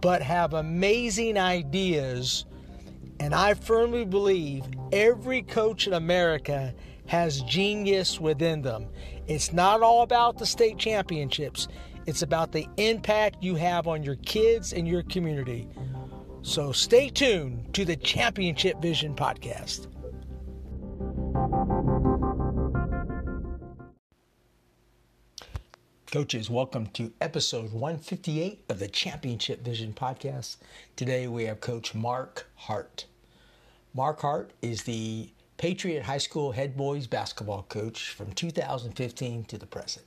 but have amazing ideas. And I firmly believe every coach in America has genius within them. It's not all about the state championships, it's about the impact you have on your kids and your community. So stay tuned to the Championship Vision podcast. Coaches, welcome to episode 158 of the Championship Vision podcast. Today we have Coach Marc Hart. Marc Hart is the Patriot High School head boys basketball coach from 2015 to the present.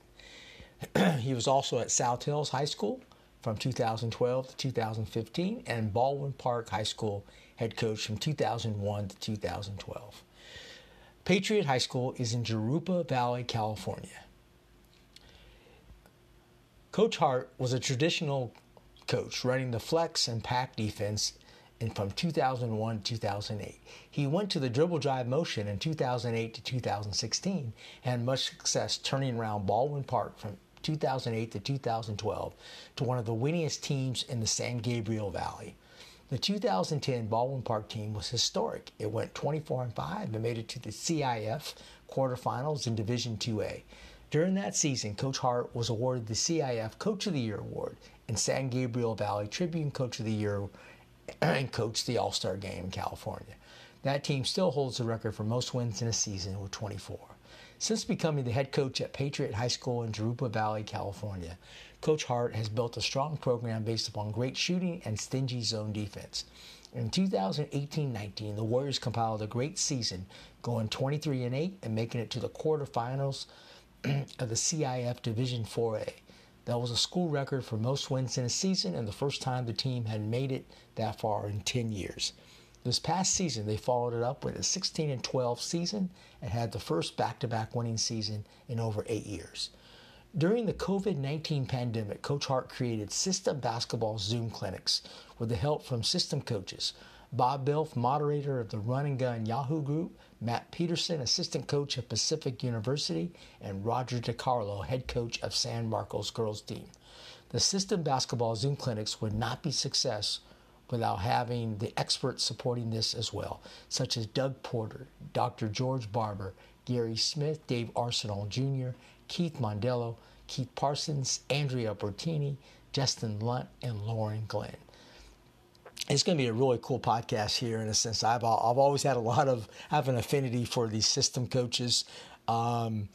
he was also at South Hills High School from 2012 to 2015 and Baldwin Park High School head coach from 2001 to 2012. Patriot High School is in Jurupa Valley, California. Coach Hart was a traditional coach running the flex and pack defense in from 2001 to 2008. He went to the dribble drive motion in 2008 to 2016 and had much success turning around Baldwin Park from 2008 to 2012 to one of the winningest teams in the San Gabriel Valley. The 2010 Baldwin Park team was historic. It went 24 and 5 and made it to the CIF quarterfinals in Division 2A. During that season, Coach Hart was awarded the CIF Coach of the Year award and San Gabriel Valley Tribune Coach of the Year and coached the All Star game in California. That team still holds the record for most wins in a season with 24. Since becoming the head coach at Patriot High School in Jurupa Valley, California, Coach Hart has built a strong program based upon great shooting and stingy zone defense. In 2018-19, the Warriors compiled a great season, going 23 and 8 and making it to the quarterfinals of the CIF Division 4A. That was a school record for most wins in a season and the first time the team had made it that far in 10 years. This past season, they followed it up with a 16 and 12 season and had the first back-to-back winning season in over 8 years. During the COVID-19 pandemic, Coach Hart created System Basketball Zoom clinics with the help from system coaches. Bob Belf, moderator of the Run and Gun Yahoo group, Matt Petersen, assistant coach of Pacific University, and Roger DiCarlo, head coach of San Marcos girls team. The system basketball Zoom clinics would not be success without having the experts supporting this as well, such as Doug Porter, Dr. George Barber, Gary Smith, Dave Arseneault Jr., Keith Mondello, Keith Parsons, Andrea Bertini, Justin Lunt, and Lauren Glenn it's going to be a really cool podcast here in a sense. I've I've always had a lot of have an affinity for these system coaches, um,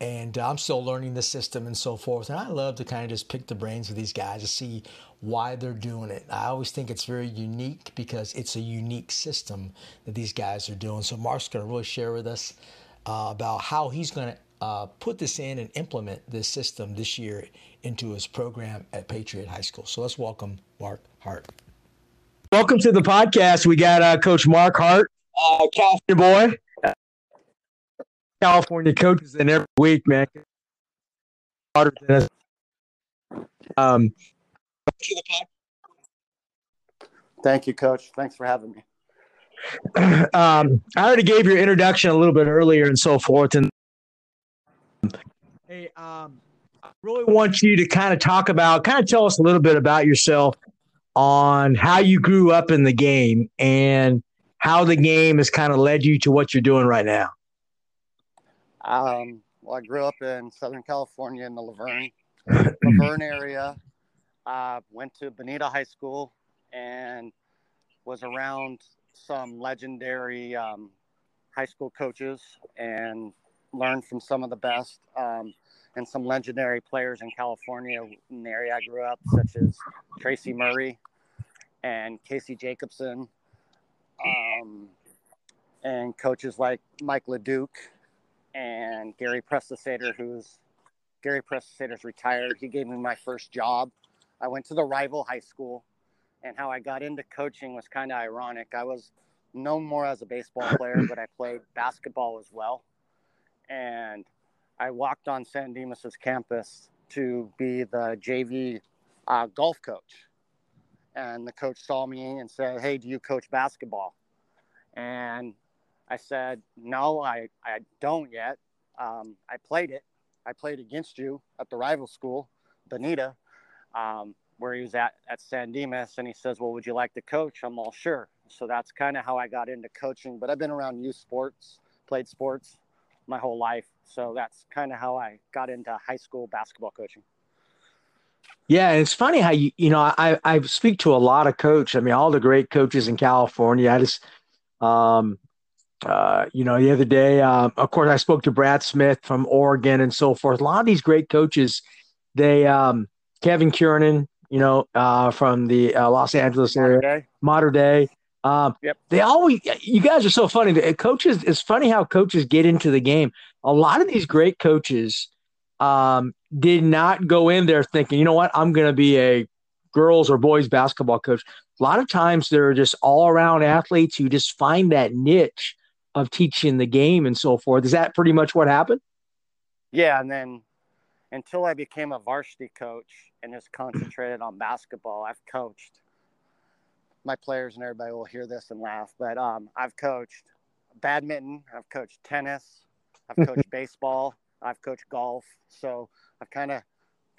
and I'm still learning the system and so forth. And I love to kind of just pick the brains of these guys to see why they're doing it. I always think it's very unique because it's a unique system that these guys are doing. So Marc's going to really share with us uh, about how he's going to uh, put this in and implement this system this year into his program at Patriot High School. So let's welcome Marc Hart. Welcome to the podcast. We got uh, Coach Marc Hart, uh, California boy, California coaches in every week, man. Um, Thank you, Coach. Thanks for having me. Um, I already gave your introduction a little bit earlier and so forth, and hey, um, I really want you to kind of talk about, kind of tell us a little bit about yourself on how you grew up in the game and how the game has kind of led you to what you're doing right now. Um, well, I grew up in Southern California in the Laverne, Laverne area. Uh, went to Bonita High School and was around some legendary um, high school coaches and learned from some of the best um, and some legendary players in California in the area I grew up, such as Tracy Murray and Casey Jacobsen, um, and coaches like Mike LeDuc and Gary Prestisator, who's Gary Prestisator's retired. He gave me my first job. I went to the rival high school, and how I got into coaching was kind of ironic. I was known more as a baseball player, but I played basketball as well. And I walked on San Dimas's campus to be the JV uh, golf coach. And the coach saw me and said, Hey, do you coach basketball? And I said, No, I, I don't yet. Um, I played it. I played against you at the rival school, Bonita, um, where he was at at San Dimas. And he says, Well, would you like to coach? I'm all sure. So that's kind of how I got into coaching. But I've been around youth sports, played sports my whole life. So that's kind of how I got into high school basketball coaching. Yeah, it's funny how you you know I I speak to a lot of coach. I mean, all the great coaches in California. I just um uh you know the other day, um, of course, I spoke to Brad Smith from Oregon and so forth. A lot of these great coaches, they um Kevin Kiernan, you know, uh, from the uh, Los Angeles area, Mater Dei. Mater Dei. Um, Yep. They always, you guys are so funny. Coaches, it's funny how coaches get into the game. A lot of these great coaches um, did not go in there thinking, you know what, I'm going to be a girls or boys basketball coach. A lot of times they're just all around athletes who just find that niche of teaching the game and so forth. Is that pretty much what happened? Yeah, and then until I became a varsity coach and just concentrated on basketball, I've coached. My players and everybody will hear this and laugh, but um, I've coached badminton, I've coached tennis, I've coached baseball, I've coached golf. So I've kind of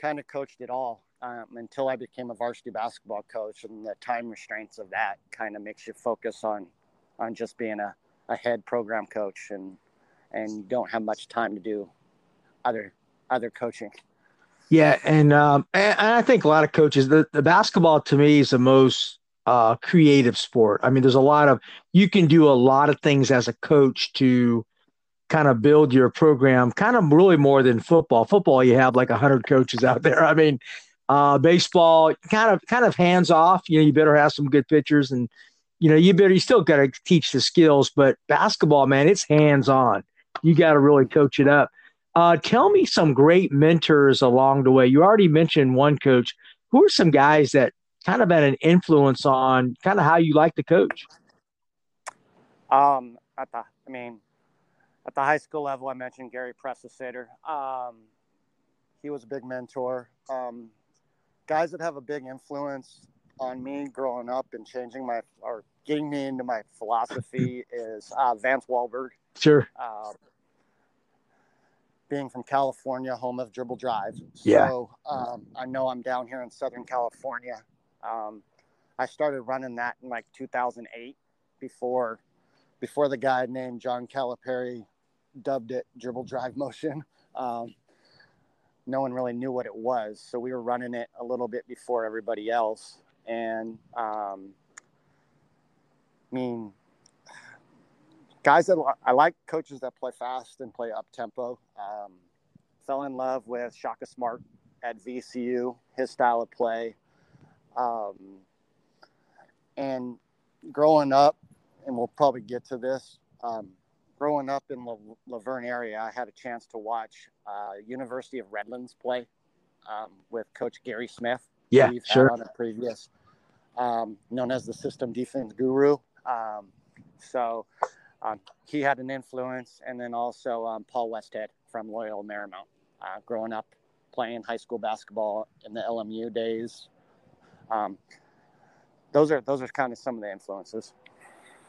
kind of coached it all um, until I became a varsity basketball coach, and the time restraints of that kind of makes you focus on on just being a, a head program coach and and don't have much time to do other other coaching. Yeah, and um, and I think a lot of coaches, the, the basketball to me is the most uh, creative sport. I mean, there's a lot of you can do a lot of things as a coach to kind of build your program, kind of really more than football. Football, you have like hundred coaches out there. I mean, uh, baseball, kind of kind of hands off. You know, you better have some good pitchers, and you know, you better you still got to teach the skills. But basketball, man, it's hands on. You got to really coach it up. Uh, tell me some great mentors along the way. You already mentioned one coach. Who are some guys that kind of had an influence on kind of how you like to coach? Um, at the, I mean, at the high school level, I mentioned Gary Prestisator. Um, he was a big mentor. Um, guys that have a big influence on me growing up and changing my or getting me into my philosophy is uh, Vance Walberg. Sure. Uh, being from California, home of Dribble Drive. Yeah. So um, I know I'm down here in Southern California. Um, I started running that in like 2008 before before the guy named John Calipari dubbed it Dribble Drive Motion. Um, no one really knew what it was, so we were running it a little bit before everybody else. And um, I mean, guys that I like coaches that play fast and play up tempo. Um, fell in love with Shaka Smart at VCU, his style of play. Um, and growing up, and we'll probably get to this. Um, growing up in La- Laverne area, I had a chance to watch uh, University of Redlands play um, with Coach Gary Smith. Yeah, we've sure. had on a previous, um, known as the system defense guru. Um, so um, he had an influence, and then also um, Paul Westhead from Loyola Marymount. Uh, growing up playing high school basketball in the LMU days, um, those are those are kind of some of the influences.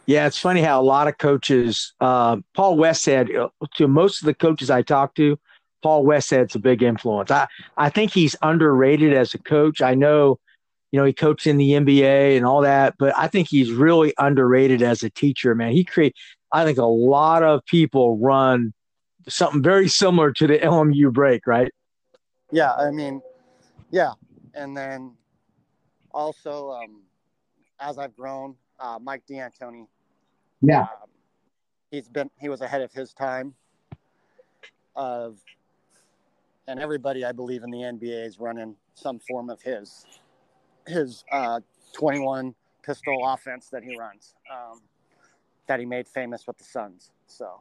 Yeah, it's funny how a lot of coaches, uh, Paul Westhead uh, to most of the coaches I talked to, Paul Westhead's a big influence. I, I think he's underrated as a coach. I know, you know, he coached in the NBA and all that, but I think he's really underrated as a teacher, man. He create I think a lot of people run something very similar to the LMU break, right? Yeah, I mean, yeah, and then also um, as I've grown, uh, Mike D'Antoni. Yeah, um, he's been he was ahead of his time. Of and everybody I believe in the NBA is running some form of his his uh, 21 pistol offense that he runs um, that he made famous with the Suns. So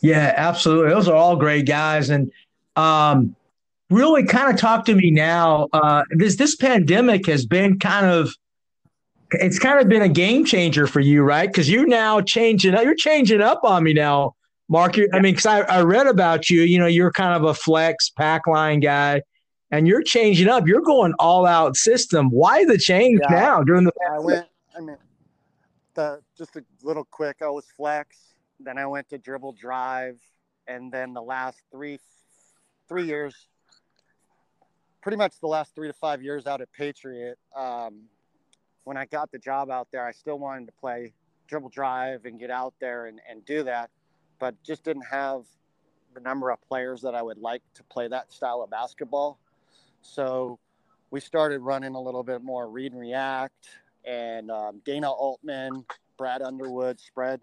yeah, absolutely. Those are all great guys, and um, really kind of talk to me now. Uh, this this pandemic has been kind of it's kind of been a game changer for you, right? Because you're now changing. You're changing up on me now, Marc. I mean, because I, I read about you. You know, you're kind of a flex pack line guy, and you're changing up. You're going all out system. Why the change yeah, now during the? I went. I mean, the just a little quick. I was flex. Then I went to dribble drive, and then the last three three years, pretty much the last three to five years out at Patriot. Um, when I got the job out there, I still wanted to play dribble drive and get out there and, and do that, but just didn't have the number of players that I would like to play that style of basketball. So we started running a little bit more read and react and um, Dana Altman, Brad Underwood spread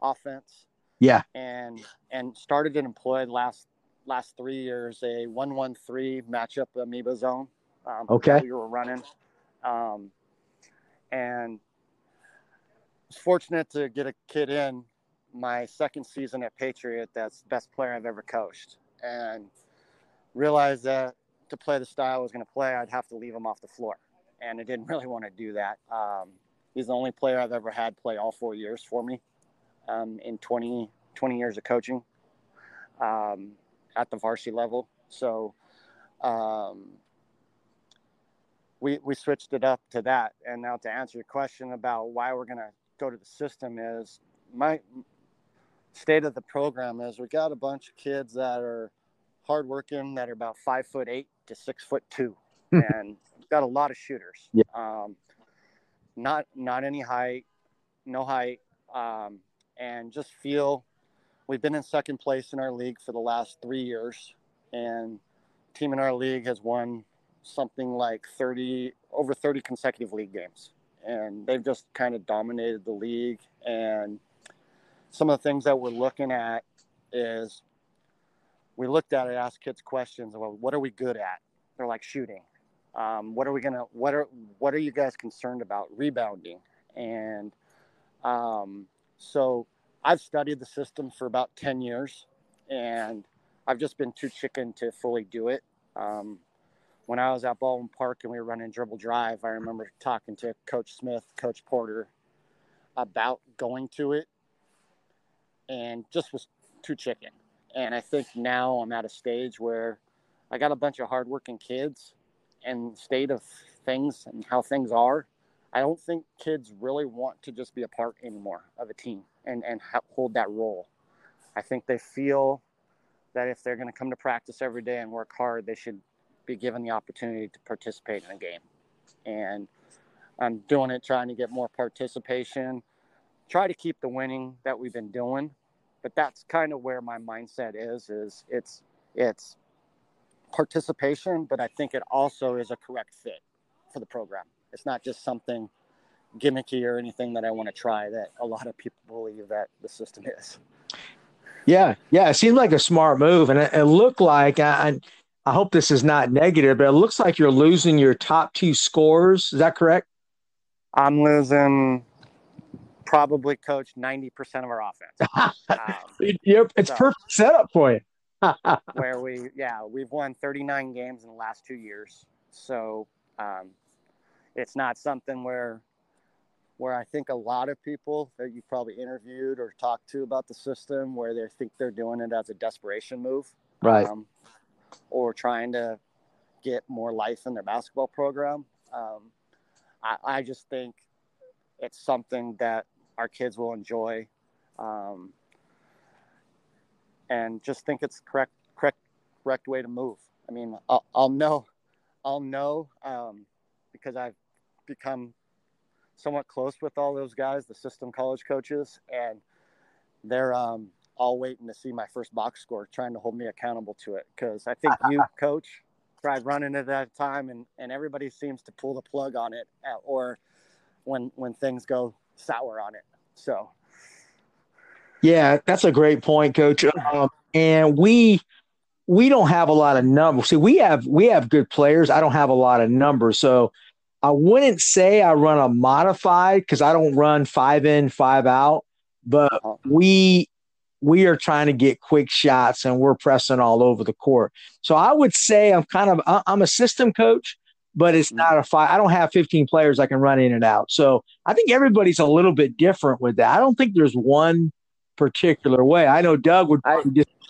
offense. Yeah. And and started to employ last last three years a one one three matchup amoeba zone. Um, okay. We were running. Um, and was fortunate to get a kid in my second season at Patriot that's the best player I've ever coached and realized that to play the style I was going to play, I'd have to leave him off the floor. And I didn't really want to do that. Um, he's the only player I've ever had play all four years for me um, in 20, 20 years of coaching um, at the varsity level. So um, we we switched it up to that. And now to answer your question about why we're going to go to the system is my state of the program is we got a bunch of kids that are hardworking that are about five foot eight to six foot two, and got a lot of shooters. Yeah. Um, not not any height, no height, um, and just feel we've been in second place in our league for the last three years, and team in our league has won something like 30 over 30 consecutive league games. And they've just kind of dominated the league and some of the things that we're looking at is we looked at it asked kids questions about what are we good at? They're like shooting. Um, what are we gonna what are what are you guys concerned about? Rebounding. And um, so i've studied the system for about 10 years and i've just been too chicken to fully do it um, when I was at Baldwin Park and we were running dribble drive, I remember talking to Coach Smith, Coach Porter about going to it and just was too chicken. And I think now I'm at a stage where I got a bunch of hardworking kids and state of things and how things are. I don't think kids really want to just be a part anymore of a team and, and hold that role. I think they feel that if they're going to come to practice every day and work hard, they should be given the opportunity to participate in a game. And I'm doing it trying to get more participation, try to keep the winning that we've been doing. But that's kind of where my mindset is is it's it's participation, but I think it also is a correct fit for the program. It's not just something gimmicky or anything that I want to try that a lot of people believe that the system is. Yeah, yeah, it seemed like a smart move, and it, it looked like I, I hope this is not negative, but it looks like you're losing your top two scores. Is that correct? I'm losing probably coach 90% of our offense. um, yep, it's so, perfect setup for you. where we, yeah, we've won 39 games in the last two years. So um, it's not something where where I think a lot of people that you've probably interviewed or talked to about the system where they think they're doing it as a desperation move. Right. Um, or trying to get more life in their basketball program. Um, I, I, just think it's something that our kids will enjoy, um, and just think it's correct, correct, correct way to move. I mean, I'll, I'll know, I'll know um, because I've become somewhat close with all those guys, the system college coaches, and they're um, all waiting to see my first box score, trying to hold me accountable to it. Because I think you, coach, tried running at that time, and and everybody seems to pull the plug on it, at, or when when things go sour on it. So. Yeah, that's a great point, Coach. Um, and we we don't have a lot of numbers. See, we have we have good players. I don't have a lot of numbers, so I wouldn't say I run a modified because I don't run five in, five out. But uh-huh. we we are trying to get quick shots and we're pressing all over the court. So I would say I'm kind of I'm a system coach, but it's mm-hmm. not a five. I don't have 15 players I can run in and out. So I think everybody's a little bit different with that. I don't think there's one particular way. I know Doug would I,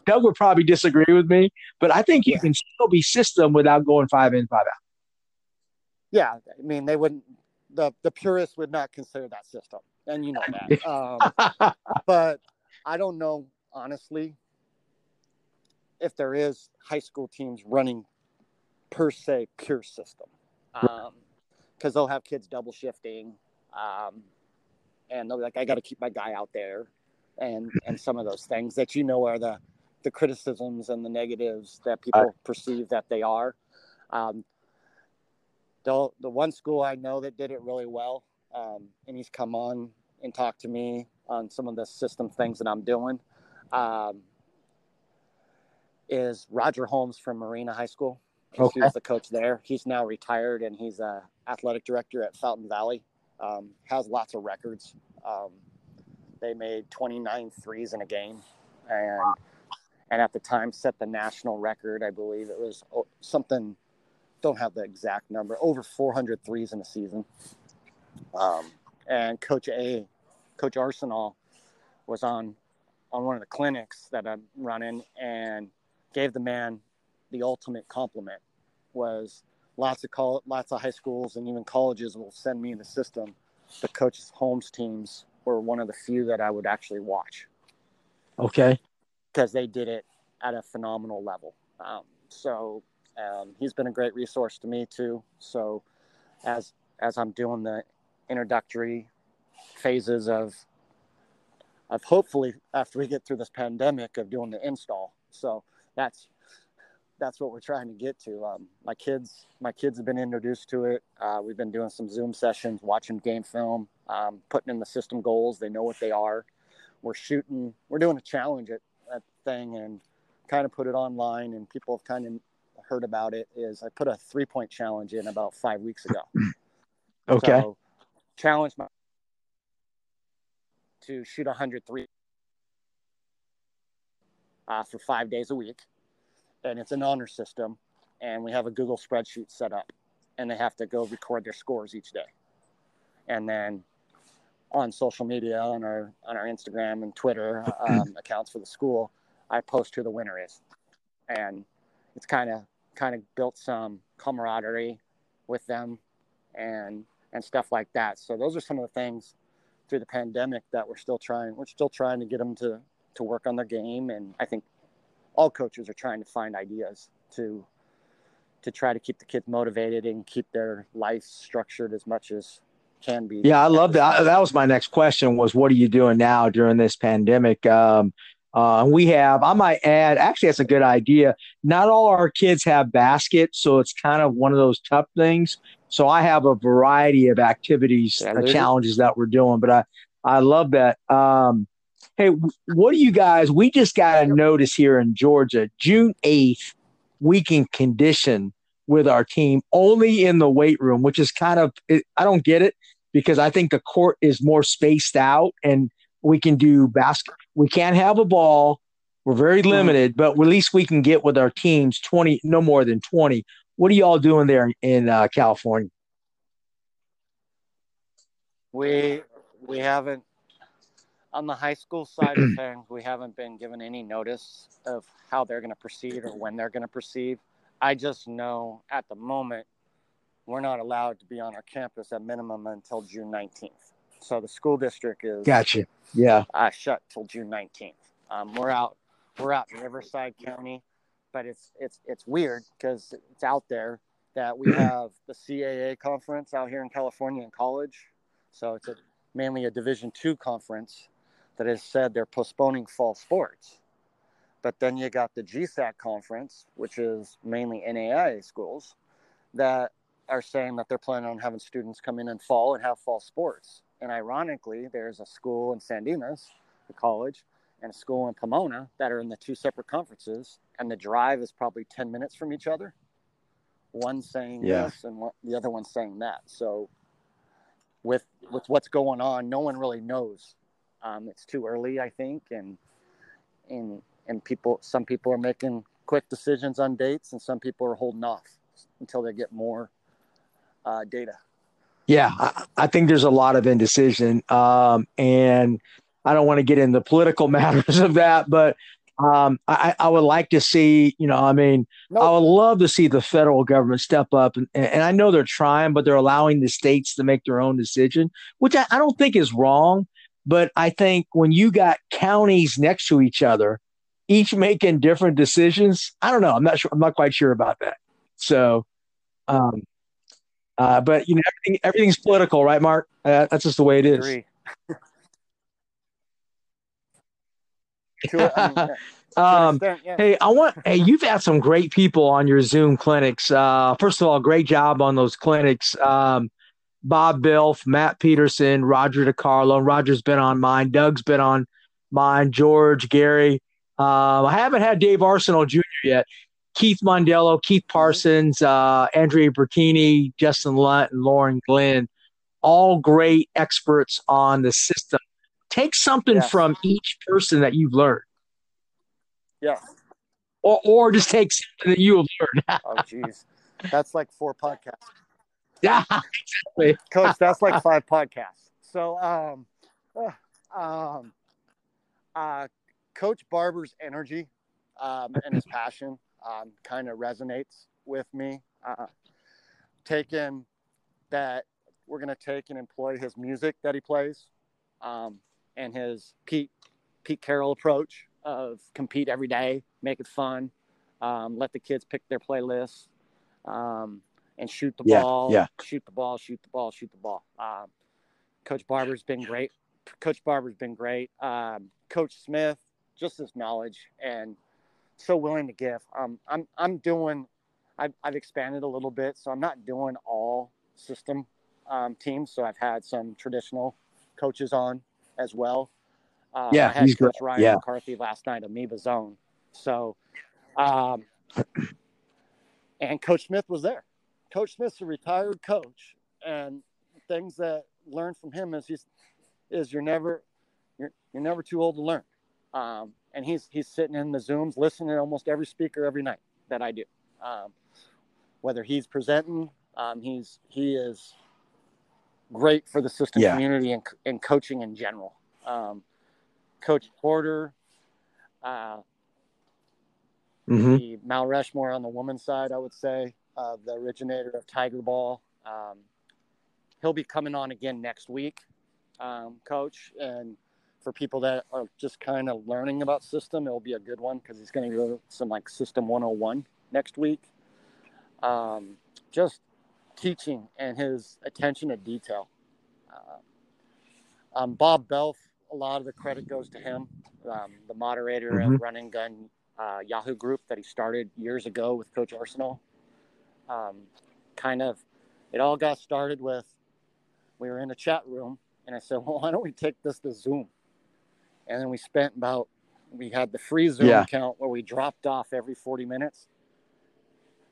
Doug would probably disagree with me, but I think you yeah. can still be system without going five in, five out. Yeah, I mean they wouldn't. The the purists would not consider that system, and you know that. um, but I don't know honestly if there is high school teams running per se pure system because um, they'll have kids double shifting um, and they'll be like i got to keep my guy out there and and some of those things that you know are the the criticisms and the negatives that people perceive that they are um, the, the one school i know that did it really well um, and he's come on and talked to me on some of the system things that i'm doing um, is roger holmes from marina high school Okay. He was the coach there. He's now retired and he's a athletic director at Fountain Valley. Um, has lots of records. Um, they made 29 threes in a game, and and at the time set the national record. I believe it was oh, something. Don't have the exact number. Over 400 threes in a season. Um, and Coach A, Coach Arseneault, was on on one of the clinics that I'm running and gave the man the ultimate compliment was lots of call, lots of high schools and even colleges will send me in the system. The coaches' Holmes teams were one of the few that I would actually watch. Okay. Because they did it at a phenomenal level. Um, so he's been a great resource to me too. So as as I'm doing the introductory phases of of hopefully after we get through this pandemic of doing the install. So that's that's what we're trying to get to. Um, my kids, my kids have been introduced to it. Uh, we've been doing some Zoom sessions, watching game film, um, putting in the system goals. They know what they are. We're shooting. We're doing a challenge at that thing and kind of put it online, and people have kind of heard about it. Is I put a three point challenge in about five weeks ago. okay. So, challenge my to shoot 103 uh, for five days a week and it's an honor system and we have a google spreadsheet set up and they have to go record their scores each day and then on social media on our on our instagram and twitter um, accounts for the school i post who the winner is and it's kind of kind of built some camaraderie with them and and stuff like that so those are some of the things through the pandemic that we're still trying we're still trying to get them to to work on their game and i think all coaches are trying to find ideas to to try to keep the kids motivated and keep their life structured as much as can be. Yeah, I love that. That was my next question was what are you doing now during this pandemic? Um, uh, we have, I might add, actually, that's a good idea. Not all our kids have baskets, so it's kind of one of those tough things. So I have a variety of activities, uh, challenges that we're doing, but I, I love that. Um, Hey, what do you guys? We just got a notice here in Georgia, June 8th, we can condition with our team only in the weight room, which is kind of, I don't get it because I think the court is more spaced out and we can do basket. We can't have a ball. We're very limited, but at least we can get with our teams 20, no more than 20. What are y'all doing there in uh, California? We we haven't on the high school side of things, we haven't been given any notice of how they're going to proceed or when they're going to proceed. I just know at the moment we're not allowed to be on our campus at minimum until June 19th. So the school district is gotcha. Yeah, uh, shut till June 19th. Um, we're out. We're out in Riverside County, but it's it's it's weird because it's out there that we have the CAA conference out here in California in college. So it's a, mainly a Division two conference that has said they're postponing fall sports. But then you got the GSAC conference, which is mainly NAIA schools, that are saying that they're planning on having students come in in fall and have fall sports. And ironically, there's a school in San Dimas, a college, and a school in Pomona that are in the two separate conferences, and the drive is probably 10 minutes from each other. One saying yeah. this and one, the other one saying that. So, with with what's going on, no one really knows. Um, it's too early, I think, and and and people, some people are making quick decisions on dates, and some people are holding off until they get more uh, data. Yeah, I, I, think there's a lot of indecision, um, and I don't want to get into political matters of that, but um, I, I, would like to see, you know, I mean, nope. I would love to see the federal government step up, and, and I know they're trying, but they're allowing the states to make their own decision, which I, I don't think is wrong. But I think when you got counties next to each other, each making different decisions, I don't know. I'm not sure. I'm not quite sure about that. So, um, uh, but you know, everything everything's political, right, Marc? Uh, that's just the way it is. um, Hey, I want. Hey, you've had some great people on your Zoom clinics. Uh, first of all, great job on those clinics. Um, Bob Belf, Matt Petersen, Roger DiCarlo. Roger's been on mine. Doug's been on mine. George, Gary. Um, I haven't had Dave Arseneault Jr. yet. Keith Mondello, Keith Parsons, uh, Andrea Bertini, Justin Lunt, and Lauren Glenn, all great experts on the system. Take something yes. from each person that you've learned. Yeah. Or, or just take something that you have learned. oh, jeez. That's like four podcasts. Yeah, exactly. Coach, that's like five podcasts. So, um, uh, um, uh, Coach Barber's energy um, and his passion um, kind of resonates with me. Uh, taking that, we're going to take and employ his music that he plays um, and his Pete Pete Carroll approach of compete every day, make it fun, um, let the kids pick their playlists, um, and shoot the yeah, ball, yeah. shoot the ball, shoot the ball, shoot the ball. Um, Coach Barber's been great. Coach Barber's been great. Um, Coach Smith, just his knowledge and so willing to give. Um, I'm I'm doing. I've, I've expanded a little bit, so I'm not doing all system um, teams. So I've had some traditional coaches on as well. Uh, yeah, I had Coach great. Ryan yeah. McCarthy last night, Amoeba Zone. So, um, and Coach Smith was there. Coach Smith's a retired coach, and things that learned from him is he's is you're never you're, you're never too old to learn. Um, and he's he's sitting in the zooms listening to almost every speaker every night that I do. Um, whether he's presenting, um, he's he is great for the system yeah. community and, and coaching in general. Um, Coach Porter, uh, mm-hmm. the Mount Rushmore on the woman's side, I would say, uh, the originator of Tiger Ball. Um, he'll be coming on again next week, um, Coach, and for people that are just kind of learning about system, it'll be a good one because he's going to go some like system 101 next week. Um, just teaching and his attention to detail. Uh, um, Bob Belf, a lot of the credit goes to him, um, the moderator mm-hmm. of Run and Gun uh, Yahoo group that he started years ago with Coach Arseneault. Um, kind of, it all got started with we were in a chat room, and I said, "Well, why don't we take this to Zoom?" And then we spent about we had the free Zoom yeah. account where we dropped off every 40 minutes.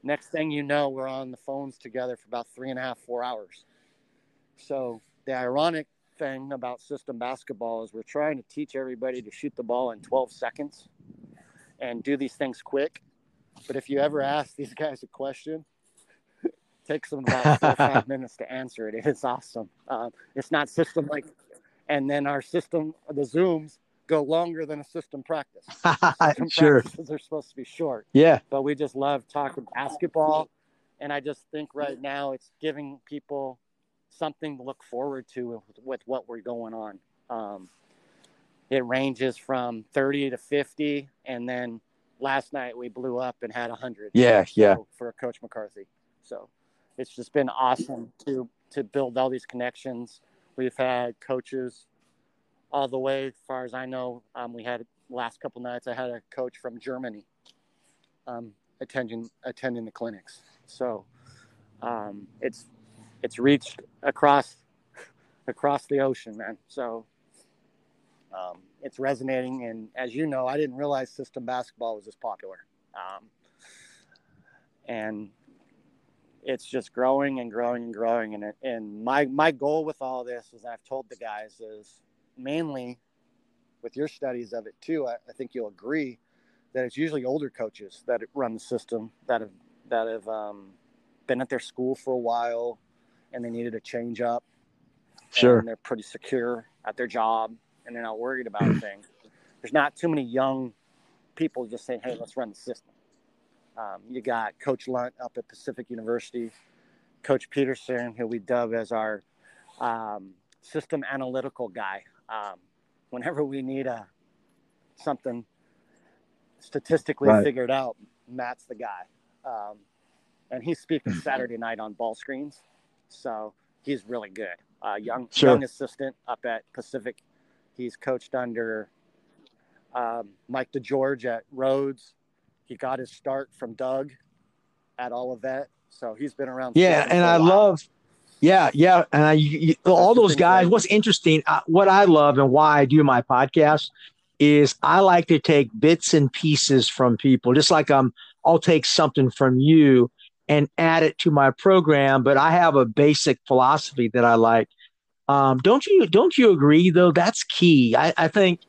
Next thing you know, we're on the phones together for about three and a half, four hours. So the ironic thing about system basketball is we're trying to teach everybody to shoot the ball in 12 seconds and do these things quick. But if you ever ask these guys a question, it takes them about four or five minutes to answer it. It's awesome. Uh, it's not system like, and then our system, the Zooms, go longer than a system practice. System sure. Practices are supposed to be short. Yeah. But we just love talking basketball. And I just think right now it's giving people something to look forward to with, with what we're going on. Um, it ranges from 30 to 50. And then last night we blew up and had 100. Yeah. So, yeah. For Coach McCarthy. So it's just been awesome to, to build all these connections. We've had coaches all the way as far as I know. Um, we had last couple nights. I had a coach from Germany um, attending attending the clinics. So um, it's it's reached across across the ocean, man. So um, it's resonating, and as you know, I didn't realize system basketball was this popular, um, and it's just growing and growing and growing. And and my my goal with all this, as I've told the guys, is mainly with your studies of it too. I, I think you'll agree that it's usually older coaches that run the system that have that have um, been at their school for a while and they needed a change up. Sure. And they're pretty secure at their job and they're not worried about things. There's not too many young people just saying, hey, let's run the system. Um, you got Coach Lunt up at Pacific University, Coach Petersen, who we dub as our um, system analytical guy. Um, whenever we need a something statistically Right. figured out, Matt's the guy. Um, and he's speaking Saturday night on ball screens, so he's really good. Uh, young Sure. young assistant up at Pacific. He's coached under um, Mike DeGeorge at Rhodes. He got his start from Doug at All Olivet, so he's been around. Yeah, and I while. love, yeah, yeah, and I you, all those guys. What's interesting, uh, what I love, and why I do my podcast is I like to take bits and pieces from people, just like um, I'll take something from you and add it to my program. But I have a basic philosophy that I like. Um, don't you? Don't you agree? Though that's key. I, I think.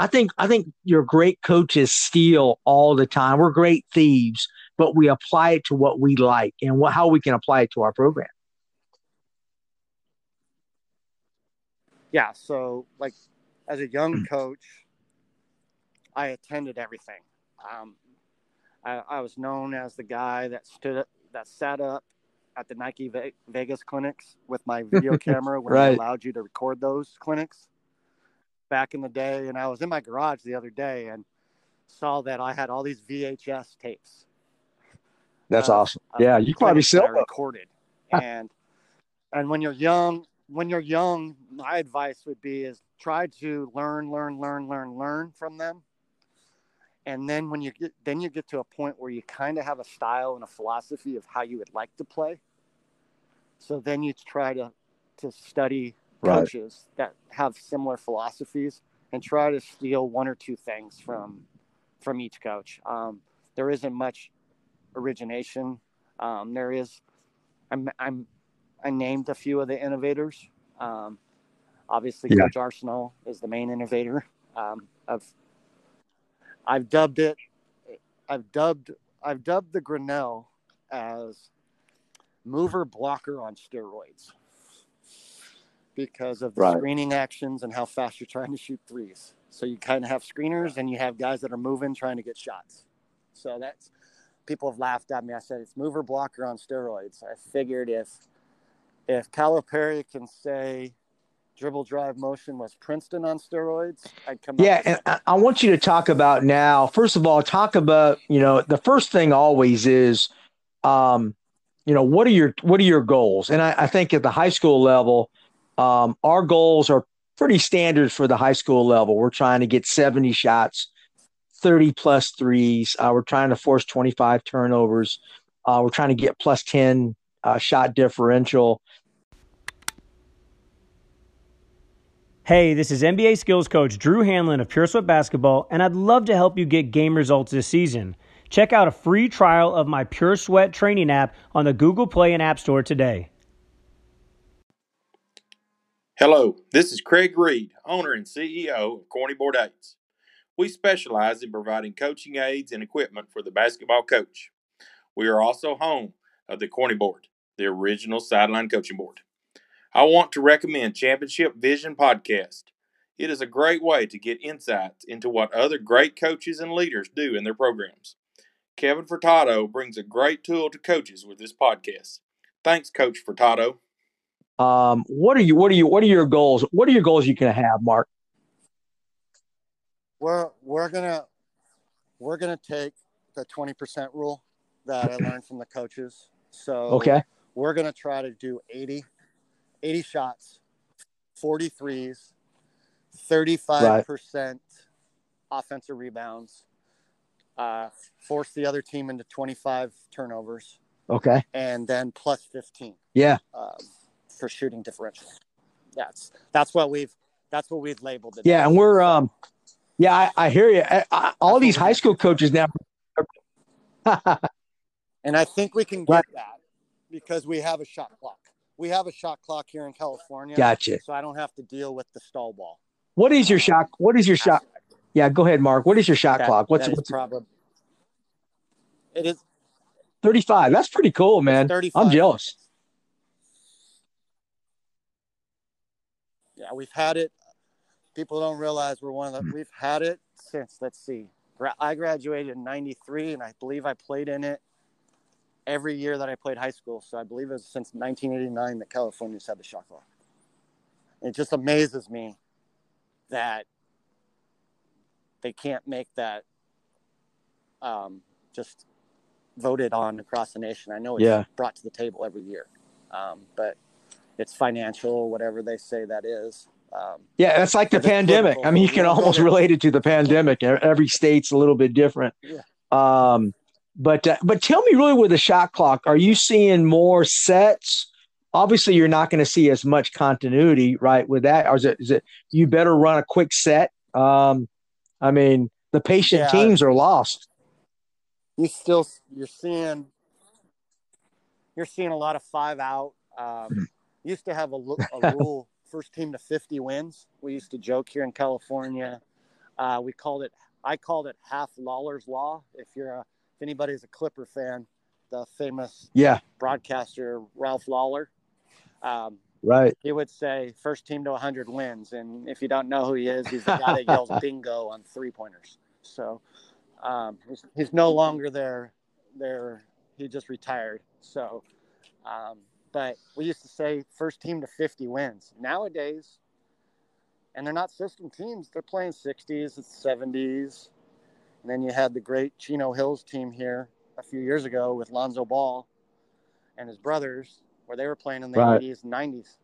I think I think your great coaches steal all the time. We're great thieves, but we apply it to what we like and what, how we can apply it to our program. yeah so like as a young coach i attended everything um, I, I was known as the guy that stood up that sat up at the nike Ve- vegas clinics with my video camera when Right. they allowed you to record those clinics back in the day and i was in my garage the other day and saw that i had all these vhs tapes. That's uh, of- awesome. Yeah, you probably clinics that sell I them. recorded. And and when you're young when you're young my advice would be is try to learn learn learn learn learn from them. And then when you get then you get to a point where you kind of have a style and a philosophy of how you would like to play. So then you try to to study Right. coaches that have similar philosophies and try to steal one or two things from from each coach um, there isn't much origination um, there is I'm, I'm i named a few of the innovators um, obviously Yeah. coach Arseneault is the main innovator um, of i've dubbed it i've dubbed i've dubbed the grinnell as mover blocker on steroids because of the Right. screening actions and how fast you're trying to shoot threes so you kind of have screeners and you have guys that are moving trying to get shots so that's people have laughed at me. I said it's mover blocker on steroids. I figured if if Calipari can say dribble drive motion was Princeton on steroids, I'd come. Yeah, and I, I want you to talk about now. First of all, talk about you know the first thing always is, um, you know what are your what are your goals? And I, I think at the high school level, um, our goals are pretty standard for the high school level. We're trying to get seventy shots, thirty plus threes. Uh, we're trying to force twenty five turnovers. Uh, we're trying to get plus ten uh, shot differential. Hey, this is NBA skills coach Drew Hanlen of Pure Sweat Basketball, and I'd love to help you get game results this season. Check out a free trial of my Pure Sweat training app on the Google Play and App Store today. Hello, this is Craig Reed, owner and CEO of Corny Board Aids. We specialize in providing coaching aids and equipment for the basketball coach. We are also home of the Corny Board, the original sideline coaching board. I want to recommend Championship Vision Podcast. It is a great way to get insights into what other great coaches and leaders do in their programs. Kevin Furtado brings a great tool to coaches with this podcast. Thanks, Coach Furtado. Um, what are you? What are you? What are your goals? What are your goals you can have, Marc? we're we're gonna we're gonna take the twenty percent rule that I learned from the coaches. So Okay. we're gonna try to do 80, 80 shots, forty threes, thirty five percent offensive rebounds, uh, force the other team into 25 turnovers, Okay. and then plus 15 Yeah. um, for shooting differential. That's that's what we've that's what we've labeled it. Yeah, as. and we're um, yeah, I, I hear you. I, I, all these high school coaches now. and I think we can get Right. that because we have a shot clock. We have a shot clock here in California, Gotcha. so I don't have to deal with the stall ball. What is your shot? What is your shot? Yeah, go ahead, Marc. What is your shot That- clock? What's what's probably it is 35? That's pretty cool, man. 35 I'm jealous. We've had it. People don't realize we're one of the. We've had it since. Let's see. I graduated in '93, and I believe I played in it every year that I played high school. So I believe it was since 1989 that California's had the shot clock. It just amazes me that they can't make that um, just voted on across the nation. I know it's Yeah. brought to the table every year, um, but it's financial, whatever they say that is. Um, Yeah, that's like the pandemic. I mean, you can we don't go almost relate it to the pandemic. Every state's a little bit different. Yeah. Um, but uh, but tell me really with the shot clock, are you seeing more sets? Obviously, you're not going to see as much continuity, right? With that, or is it is it you better run a quick set? Um, I mean, the patient Yeah. teams are lost. you still you're seeing you're seeing a lot of five out. Um, used to have a, a rule: first team to 50 wins. We used to joke here in California. Uh, we called it. I called it Ralph Lawler's law. If you're a, if anybody's a Clipper fan, the famous Yeah, broadcaster Ralph Lawler. Um, right. he would say first team to 100 wins and if you don't know who he is he's the guy that yells bingo on three pointers so um, he's, he's no longer there there he just retired so um, but we used to say first team to 50 wins nowadays and they're not system teams they're playing 60s and 70s and then you had the great chino hills team here a few years ago with lonzo ball and his brothers where they were playing in the Right. 80s and 90s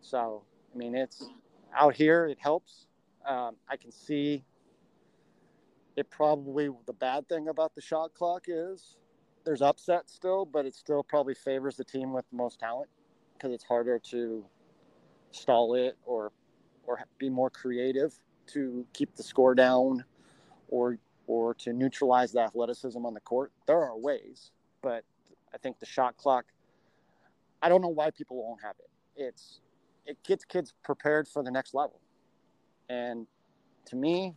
so, I mean, it's out here, it helps. Um, I can see it probably the bad thing about the shot clock is there's upset still, but it still probably favors the team with the most talent because it's harder to stall it or or be more creative to keep the score down or or to neutralize the athleticism on the court. There are ways, but I think the shot clock I don't know why people won't have it. It's it gets kids prepared for the next level. And to me,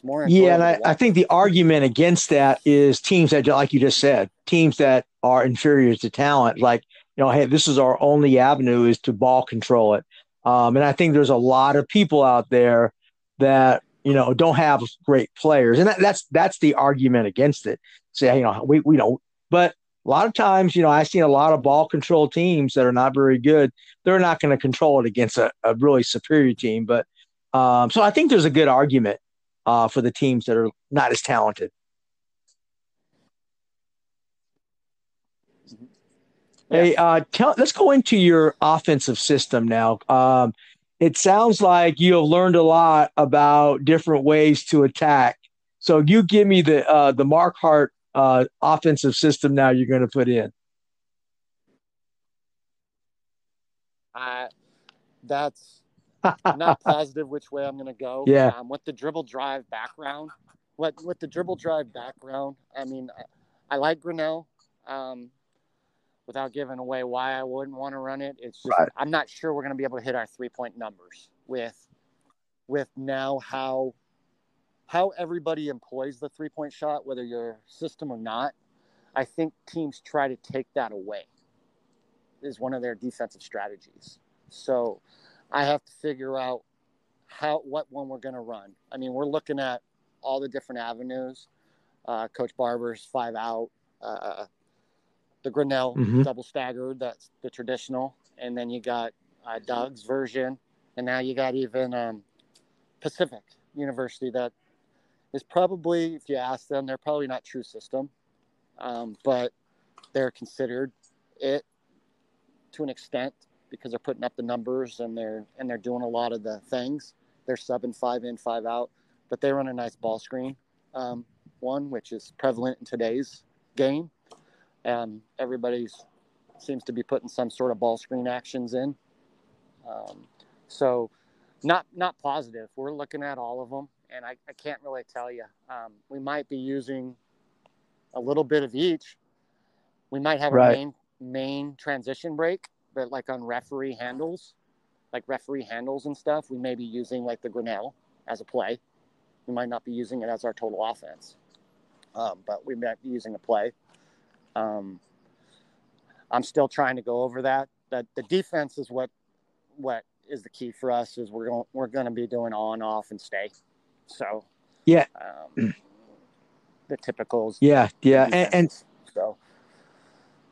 it's, more Yeah, and I, I think the argument against that is teams that, like you just said, teams that are inferior to talent, like, you know, hey, this is our only avenue is to ball control it. Um, and I think there's a lot of people out there that, you know, don't have great players. And that, that's that's the argument against it. Say, you know, we, we don't, but a lot of times, you know, I've seen a lot of ball control teams that are not very good. They're not going to control it against a, a really superior team. But um, so I think there's a good argument uh, for the teams that are not as talented. Hey, uh, tell, let's go into your offensive system now. Um, it sounds like you have learned a lot about different ways to attack. So you give me the uh, the Marc Hart uh, offensive system now. You're going to put in. I, that's I'm not positive which way I'm going to go. Yeah. Um, with the dribble drive background, what with the dribble drive background, I mean, I, I like Grinnell. Um, without giving away why I wouldn't want to run it, it's just Right. I'm not sure we're going to be able to hit our three point numbers with with now how how everybody employs the three point shot, whether you're system or not. I think teams try to take that away. Is one of their defensive strategies. So I have to figure out how what one we're going to run. I mean, we're looking at all the different avenues. Uh, Coach Barber's five out, uh, the Grinnell Mhm. double staggered. That's the traditional, and then you got uh, Doug's version, and now you got even um, Pacific University that is probably, if you ask them, they're probably not true system, um, but they're considered it to an extent. Because they're putting up the numbers and they're and they're doing a lot of the things. They're subbing five in, five out, but they run a nice ball screen um, one, which is prevalent in today's game. And everybody seems to be putting some sort of ball screen actions in. Um, so, not not positive. We're looking at all of them, and I, I can't really tell you. Um, we might be using a little bit of each. We might have Right. a main main transition break, but like on referee handles, like referee handles and stuff, we may be using like the Grinnell as a play. We might not be using it as our total offense, um, but we might be using a play. Um, I'm still trying to go over that. That the defense is what what is the key for us. Is we're going we're going to be doing on, off, and stay. So Yeah. um, the typicals. Yeah, yeah, and, and so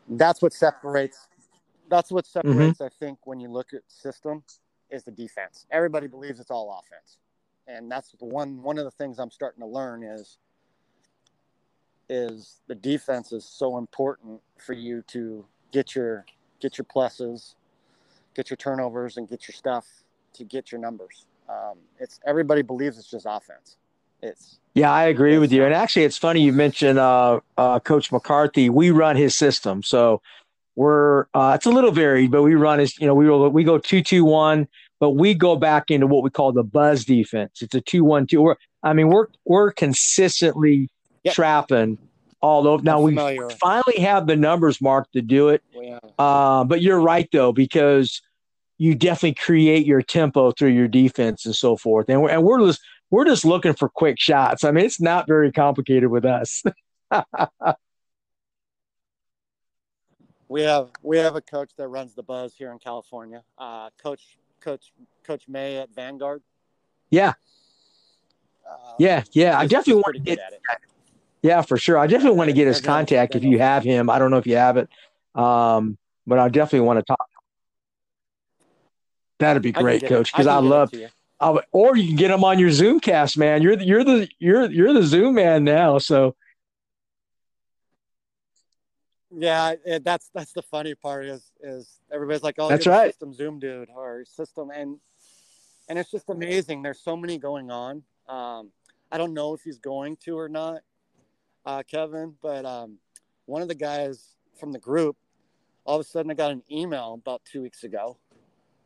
that's what separates. That's what Mm-hmm. separates. I think when you look at system, is the defense. Everybody believes it's all offense, and that's the one. One of the things I'm starting to learn is is the defense is so important for you to get your get your pluses, get your turnovers, and get your stuff to get your numbers. Um, it's everybody believes it's just offense. It's Yeah, I agree with you. And actually, it's funny you mentioned uh, uh, Coach McCarthy. We run his system, so we're uh, it's a little varied, but we run his. You know, we go we go two two one, but we go back into what we call the buzz defense. It's a two one two. We're I mean we're we're consistently Yep. trapping all over. Now we finally have the numbers marked to do it. we, uh, Uh, but you're right though, because you definitely create your tempo through your defense and so forth. And we're and we're just we're just looking for quick shots. I mean, it's not very complicated with us. we have we have a coach that runs the buzz here in California. Uh, coach Coach Coach May at Vanguard. yeah, Uh, yeah, yeah. I definitely want to get. Yeah, for sure. I definitely want to get his contact if you have him. I don't know if you have it, um, but I definitely want to talk. That'd be great, Coach, because can I love. I or you can get him on your Zoomcast, man. You're the, you're the you're you're the Zoom man now. So Yeah, it, that's that's the funny part is is everybody's like, oh, That's right. system Zoom dude or system, and and it's just amazing. There's so many going on. Um, I don't know if he's going to or not, uh, Kevin, but um, one of the guys from the group, all of a sudden, I got an email about two weeks ago,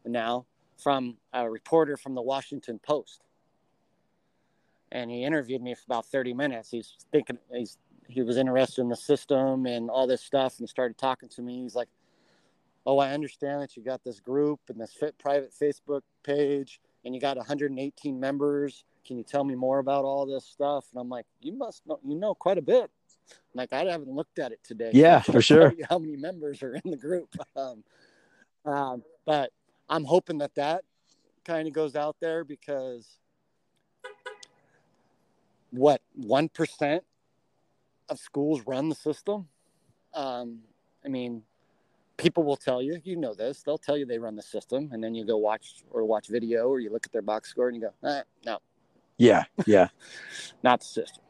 now from a reporter from the Washington Post, and he interviewed me for about 30 minutes. He's thinking he's he was interested in the system and all this stuff and started talking to me. He's like, Oh, I understand that you got this group and this fit private Facebook page and you got 118 members. Can you tell me more about all this stuff? And I'm like, You must know you know quite a bit. I'm like, I haven't looked at it today. Yeah, for sure. How many members are in the group? Um, um, but I'm hoping that that kind of goes out there because what one percent of schools run the system. Um, I mean, people will tell you, you know this. They'll tell you they run the system, and then you go watch or watch video, or you look at their box score, and you go, eh, no, yeah, yeah, not the system.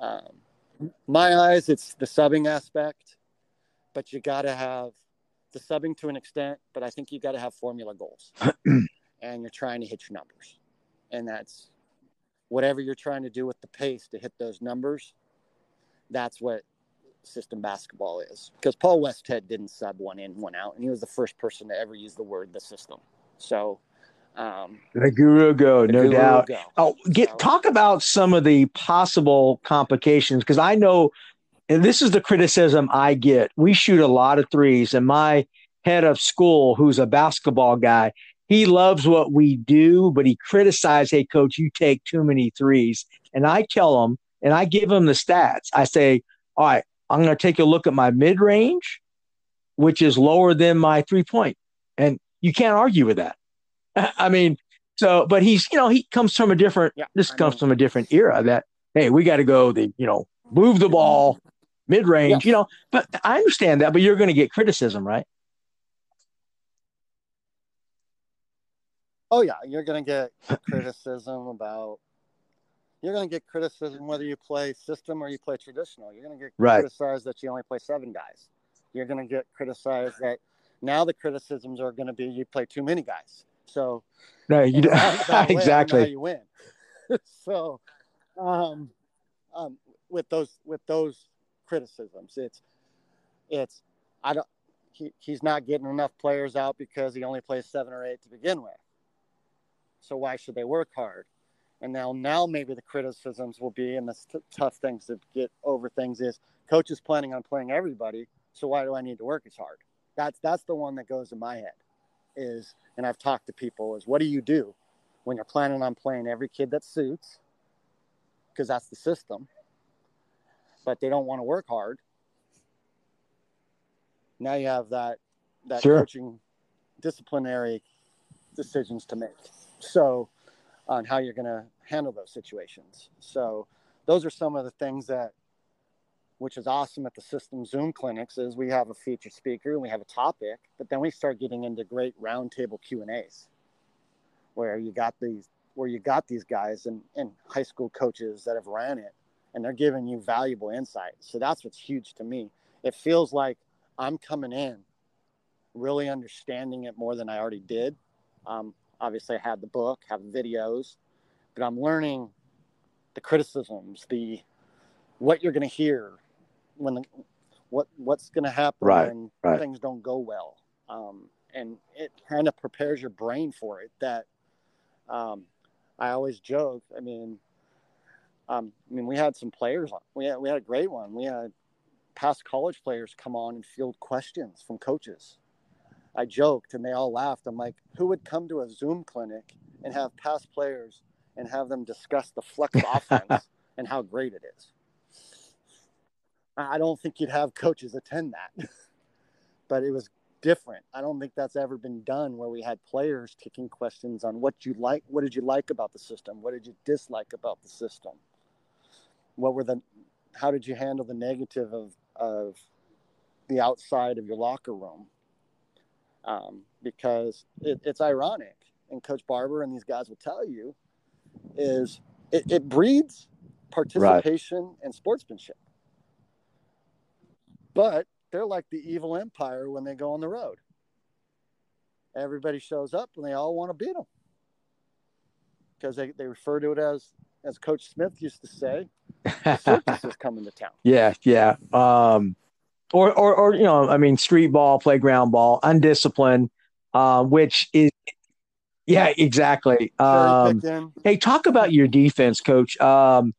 Um, my eyes, it's the subbing aspect, but you got to have the subbing to an extent. But I think you got to have formula goals, and you're trying to hit your numbers, and that's whatever you're trying to do with the pace to hit those numbers. That's what system basketball is. Because Paul Westhead didn't sub one in, one out, and he was the first person to ever use the word the system. So, um, the guru go, the no guru doubt. go. Oh, get So- talk about some of the possible complications because I know, and this is the criticism I get. We shoot a lot of threes, and my head of school, who's a basketball guy, he loves what we do, but he criticizes, "Hey, coach, you take too many threes. And I tell him, and I give him the stats. I say, "All right, I'm going to take a look at my mid range, which is lower than my three point. and you can't argue with that. I mean." So, but he's, you know, he comes from a different, Yeah, this I comes know. from a different era that, hey, we got to go the, you know, move the ball mid range, Yes. you know, but I understand that, but you're going to get criticism, right? Oh yeah, you're gonna get criticism about. You're gonna get criticism whether you play system or you play traditional. You're gonna get Right. criticized that you only play seven guys. You're gonna get criticized that Now the criticisms are going to be you play too many guys. So No, you do a roundabout way, I don't exactly. you win. so, um, um, with those with those criticisms, it's it's I don't he, he's not getting enough players out because he only plays seven or eight to begin with. So why should they work hard? And now now maybe the criticisms will be and the t- tough things to get over things is coach is planning on playing everybody. So why do I need to work as hard? That's that's the one that goes in my head. Is and I've talked to people is what do you do when you're planning on playing every kid that suits because that's the system but they don't want to work hard now you have that that Sure. coaching disciplinary decisions to make so on how you're going to handle those situations. So those are some of the things that which is awesome at the system zoom clinics is we have a featured speaker and we have a topic but then we start getting into great roundtable q and a's where you got these where you got these guys and, and high school coaches that have ran it and they're giving you valuable insight. So that's what's huge to me. It feels like i'm coming in really understanding it more than i already did. Um, obviously i had the book have videos but i'm learning the criticisms the what you're going to hear when the, what what's going to happen Right, when right. things don't go well um, and it kind of prepares your brain for it that um, I always joke. I mean, um, I mean, we had some players. on- We had we had a great one. We had past college players come on and field questions from coaches. I joked and they all laughed. I'm like, who would come to a Zoom clinic and have past players and have them discuss the flex offense and how great it is? I don't think you'd have coaches attend that, but it was different. I don't think that's ever been done where we had players taking questions on what you like, what did you like about the system, what did you dislike about the system, what were the, how did you handle the negative of of the outside of your locker room? Um, because it, it's ironic, and Coach Barber and these guys will tell you, is it, it breeds participation and sportsmanship. But they're like the evil empire when they go on the road. Everybody shows up and they all want to beat them because they, they refer to it as, as Coach Smith used to say, the circus is coming to town. Yeah, yeah. Um, or, or, or, you know, I mean, street ball, playground ball, undisciplined, uh, which is, yeah, exactly. Um, hey, talk about your defense, coach. Um,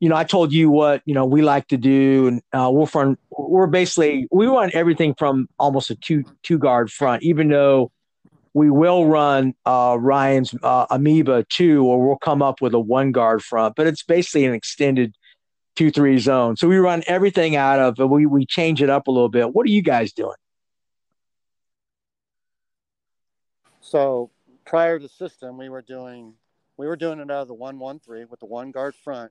you know, I told you what, you know, we like to do and, uh, we're from, we're basically, we run everything from almost a two, two guard front, even though we will run, uh, Ryan's, uh, amoeba two, or we'll come up with a one guard front, but it's basically an extended two three zone. So we run everything out of we we change it up a little bit. What are you guys doing? So prior to system, we were doing we were doing it out of the one one three with the one guard front.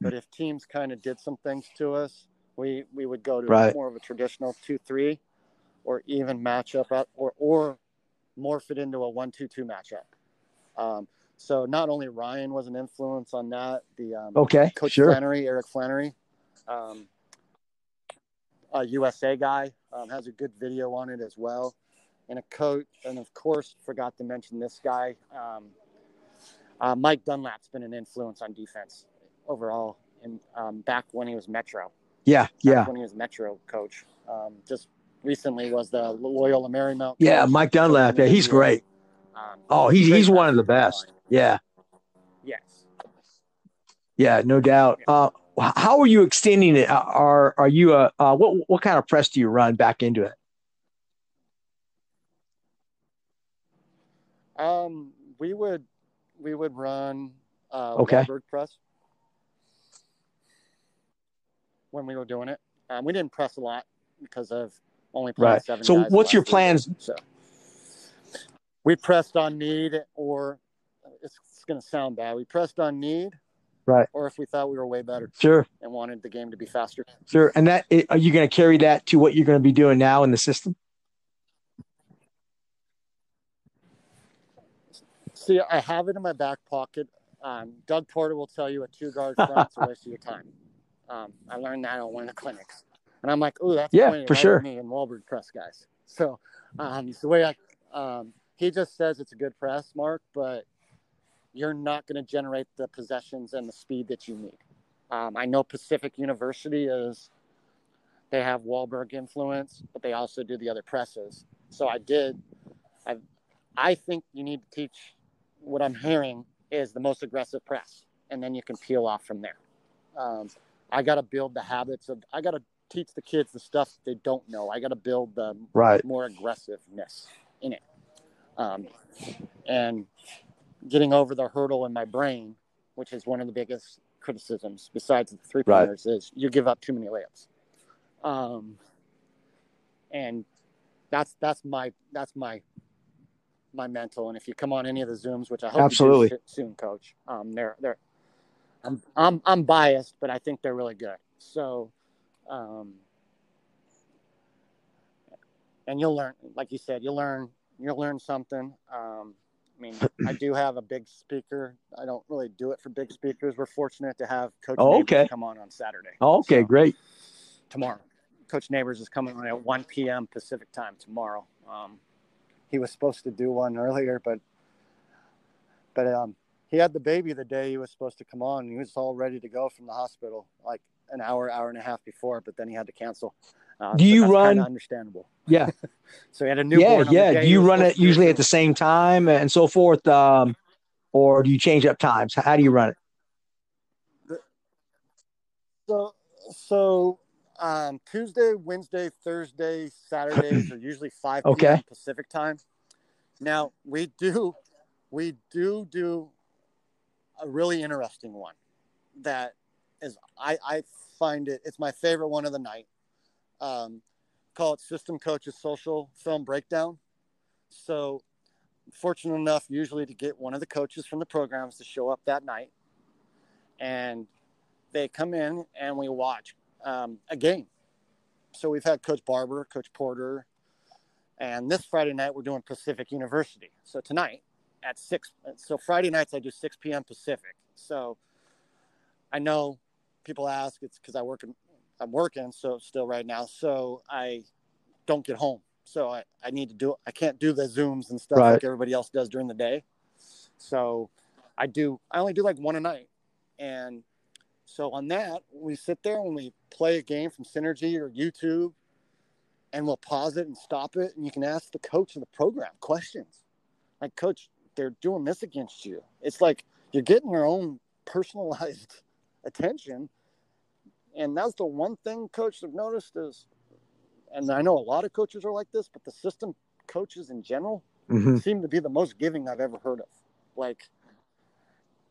But if teams kind of did some things to us, we we would go to Right. more of a traditional two three, or even matchup up or or morph it into a one two two matchup. Um, so not only Ryan was an influence on that, the um, Okay, Coach sure. Flannery, Eric Flannery, um, a USA guy, um, has a good video on it as well. And a coach, and of course, forgot to mention this guy. Um, uh, Mike Dunlap's been an influence on defense overall, and um, back when he was Metro, Yeah, back yeah, when he was Metro coach. Um, just recently was the Loyola Marymount. yeah. Mike Dunlap. Yeah, he's great. Um, Oh, he's he's one of the best. Yeah, Yes. yeah, no doubt. Uh, how are you extending it? Uh, Are are you a uh, what what kind of press do you run back into it? Um, we would we would run uh, Okay. Walberg press when we were doing it. Um, we didn't press a lot because of only Right. seven. So what's your plans? So we pressed on need, or going to sound bad. We pressed on need, Right. Or if we thought we were way better Sure, and wanted the game to be faster. sure. And that are you going to carry that to what you're going to be doing now in the system? See, I have it in my back pocket. Um, Doug Porter will tell you a two guard front's a waste of your time. Um, I learned that on one of the clinics, and I'm like, "Ooh, that's Yeah, for right sure. me and Walberg press guys." So um, the way I, um, he just says it's a good press, Marc, but you're not going to generate the possessions and the speed that you need. Um, I know Pacific University is, they have Walberg influence, but they also do the other presses. So I did, I, I think you need to teach what I'm hearing is the most aggressive press, and then you can peel off from there. Um, I got to build the habits of, I got to teach the kids the stuff they don't know. I got to build the right. more aggressiveness in it. Um, and getting over the hurdle in my brain, which is one of the biggest criticisms besides the three pointers, right. is you give up too many layups. Um, and that's that's my that's my my mental. And if you come on any of the zooms, which I hope absolutely soon, Coach, um, they're they're I'm I'm I'm biased, but I think they're really good. So, um, and you'll learn, like you said, you'll learn you'll learn something. Um, I mean, I do have a big speaker. I don't really do it for big speakers. We're fortunate to have Coach oh, okay. come on on Saturday. Oh, okay, so, great. Tomorrow, Coach Neighbors is coming on at 1 p.m. Pacific time tomorrow. Um, he was supposed to do one earlier, but but um, he had the baby the day he was supposed to come on. He was all ready to go from the hospital, like an hour, hour and a half before, but then he had to cancel. Uh, do you run? Understandable. Yeah. so he had a newborn. Yeah, yeah. Do you run it usually at the same time and so forth, um, or do you change up times? How do you run it? So, so um, Tuesday, Wednesday, Thursday, Saturdays are usually five okay. p.m. Pacific time. Now we do, we do do a really interesting one that is I, I find it it's my favorite one of the night um, call it System Coaches Social Film Breakdown. So, fortunate enough usually to get one of the coaches from the programs to show up that night, and they come in and we watch um, a game. So we've had Coach Barber, Coach Porter, and this Friday night we're doing Pacific University. So tonight at six, so Friday nights I do 6 p.m. Pacific. So I know people ask it's because I work in I'm working so still right now, so I don't get home. So I, I need to do I can't do the zooms and stuff right. like everybody else does during the day. So I do I only do like one a night. And so on that, we sit there and we play a game from Synergy or YouTube and we'll pause it and stop it and you can ask the coach of the program questions. Like coach, they're doing this against you. It's like you're getting your own personalized attention and that's the one thing coaches have noticed is, and I know a lot of coaches are like this, but the system coaches in general mm-hmm. seem to be the most giving I've ever heard of. Like,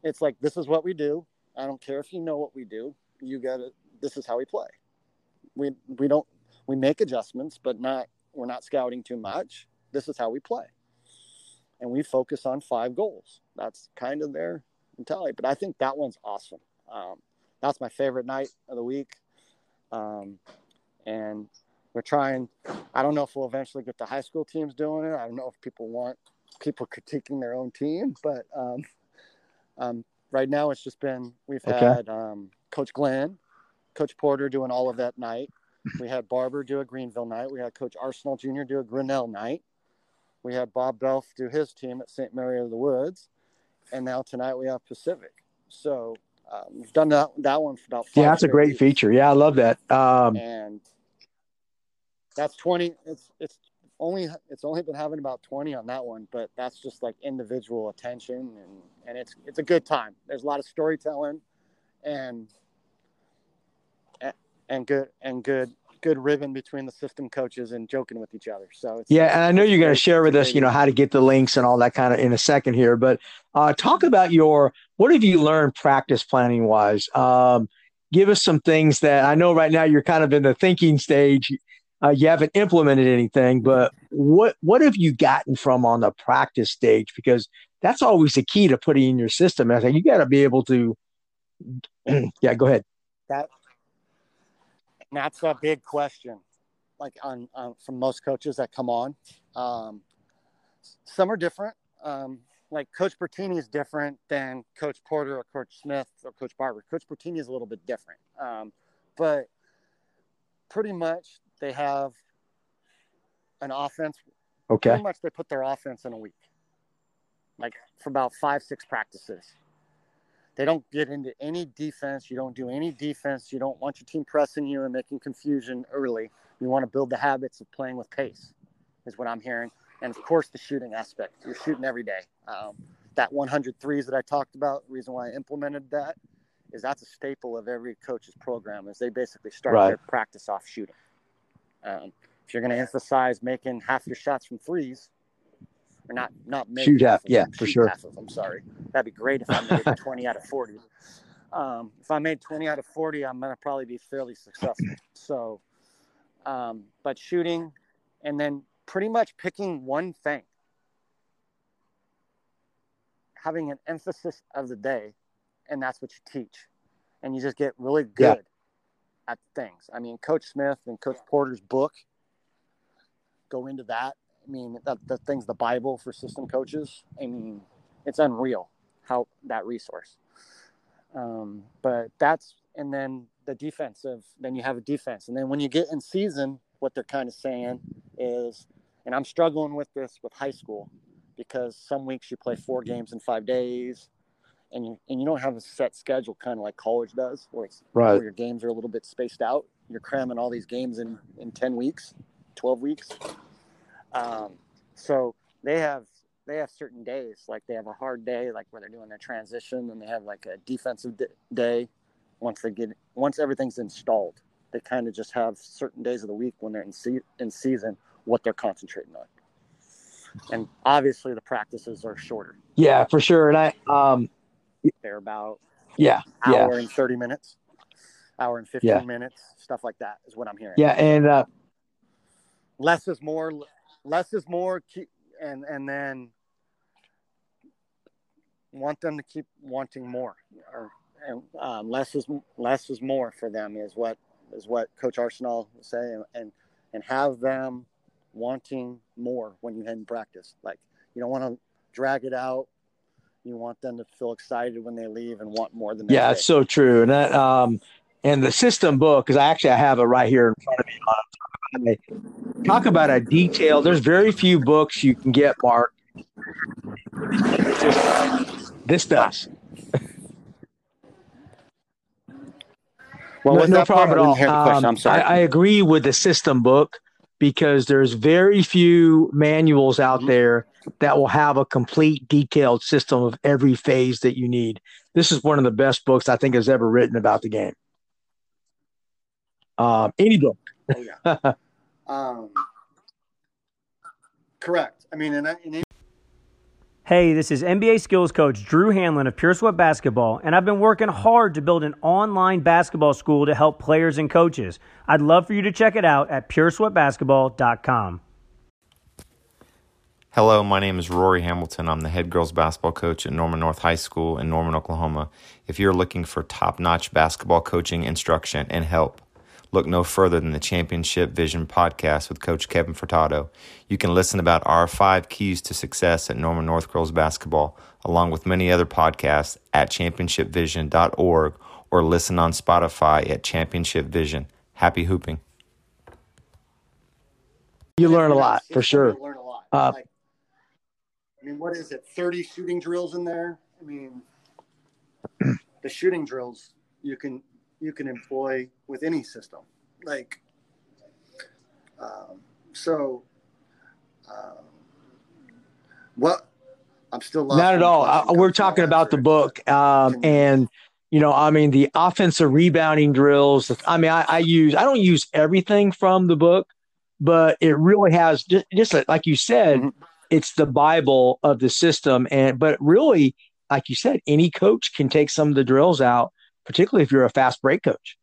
it's like, this is what we do. I don't care if you know what we do. You got to, this is how we play. We, we don't, we make adjustments, but not, we're not scouting too much. This is how we play. And we focus on five goals. That's kind of their mentality. But I think that one's awesome. Um, that's my favorite night of the week. Um, and we're trying. I don't know if we'll eventually get the high school teams doing it. I don't know if people want people critiquing their own team, but um, um, right now it's just been we've okay. had um, Coach Glenn, Coach Porter doing all of that night. We had Barber do a Greenville night. We had Coach Arseneault Jr. do a Grinnell night. We had Bob Belf do his team at St. Mary of the Woods, and now tonight we have Pacific. So um, we've done that that one for about. yeah, that's a great weeks. feature. Yeah, I love that. Um, and that's twenty. It's it's only it's only been having about twenty on that one, but that's just like individual attention and and it's it's a good time. There's a lot of storytelling, and and good and good good ribbon between the system coaches and joking with each other. So yeah, and I know you're going to share with us, you know, how to get the links and all that kind of in a second here. But uh, talk about your what have you learned practice planning wise? Um, give us some things that I know right now you're kind of in the thinking stage. Uh, you haven't implemented anything, but what what have you gotten from on the practice stage? Because that's always the key to putting in your system. I think you got to be able to. yeah, go ahead. That that's a big question, like on, on from most coaches that come on. Um, some are different. Um, like Coach Bertini is different than Coach Porter or Coach Smith or Coach Barber. Coach Bertini is a little bit different, um, but pretty much they have an offense. Okay. Pretty much they put their offense in a week, like for about five, six practices. They don't get into any defense. You don't do any defense. You don't want your team pressing you and making confusion early. You want to build the habits of playing with pace, is what I'm hearing. And of course, the shooting aspect. You're shooting every day. Um, that 100 threes that I talked about, the reason why I implemented that is that's a staple of every coach's program is they basically start Right. their practice off shooting. Um, if you're going to emphasize making half your shots from threes, or not not make Shoot half, of yeah, them, for sure. Half of them, sorry. That'd be great if I made 20 out of 40. Um, if I made 20 out of 40, I'm going to probably be fairly successful. So, um, but shooting and then pretty much picking one thing, having an emphasis of the day, and that's what you teach. And you just get really Yeah. good at things. I mean, Coach Smith and Coach Porter's book go into that. I mean, that, that thing's the Bible for system coaches. I mean, it's unreal how that resource. Um, but that's, and then the defensive, then you have a defense. And then when you get in season, what they're kind of saying is, and I'm struggling with this with high school because some weeks you play four games in five days and you, and you don't have a set schedule kind of like college does where it's Right. where your games are a little bit spaced out. You're cramming all these games in, in 10 weeks, 12 weeks. Um, so they have they have certain days like they have a hard day like where they're doing their transition and they have like a defensive day once they get once everything's installed they kind of just have certain days of the week when they're in, se- in season what they're concentrating on and obviously the practices are shorter Yeah, for sure. And I, um, they're about yeah, yeah, hour and 30 minutes hour and 15 Yeah. minutes stuff like that is what i'm hearing yeah. And, uh, less is more less is more keep, and and then want them to keep wanting more or and um, less is less is more for them is what is what coach Arseneault was saying and and have them wanting more when you head in practice like you don't want to drag it out. You want them to feel excited when they leave and want more than yeah, it's so true. And that, um, and the system book, because I actually I have it right here in front of me. Talk about a detail. There's very few books you can get, Marc. This does. well no, no that part? problem at I all. didn't hear the question. Um, i'm sorry I, I agree with the system book because there's very few manuals out Mhm. there that will have a complete detailed system of every phase that you need. This is one of the best books I think has ever written about the game. Um, any book. Oh yeah. um, correct. I mean, and, I- and Hey, this is NBA skills coach Drew Hanlen of Pure Sweat Basketball, and I've been working hard to build an online basketball school to help players and coaches. I'd love for you to check it out at puresweatbasketball.com. Hello, my name is Rory Hamilton. I'm the head girls basketball coach at Norman North High School in Norman, Oklahoma. If you're looking for top notch basketball coaching, instruction, and help, look no further than the Championship Vision podcast with Coach Kevin Furtado. You can listen about our five keys to success at Norman North Girls Basketball, along with many other podcasts at championshipvision.org or listen on Spotify at Championship Vision. Happy hooping. You learn a lot for sure. Learn a lot. Uh, like, I mean, what is it? Thirty shooting drills in there. I mean, the shooting drills you can you can employ with any system. Like, um, so, um, what? I'm still Not at all. Uh, we're talking about the book, um, and you know, I mean, the offensive rebounding drills. I mean, I, I use I don't use everything from the book, but it really has just, just like you said, Mhm. it's the Bible of the system. And but really, like you said, any coach can take some of the drills out, particularly if you're a fast break coach.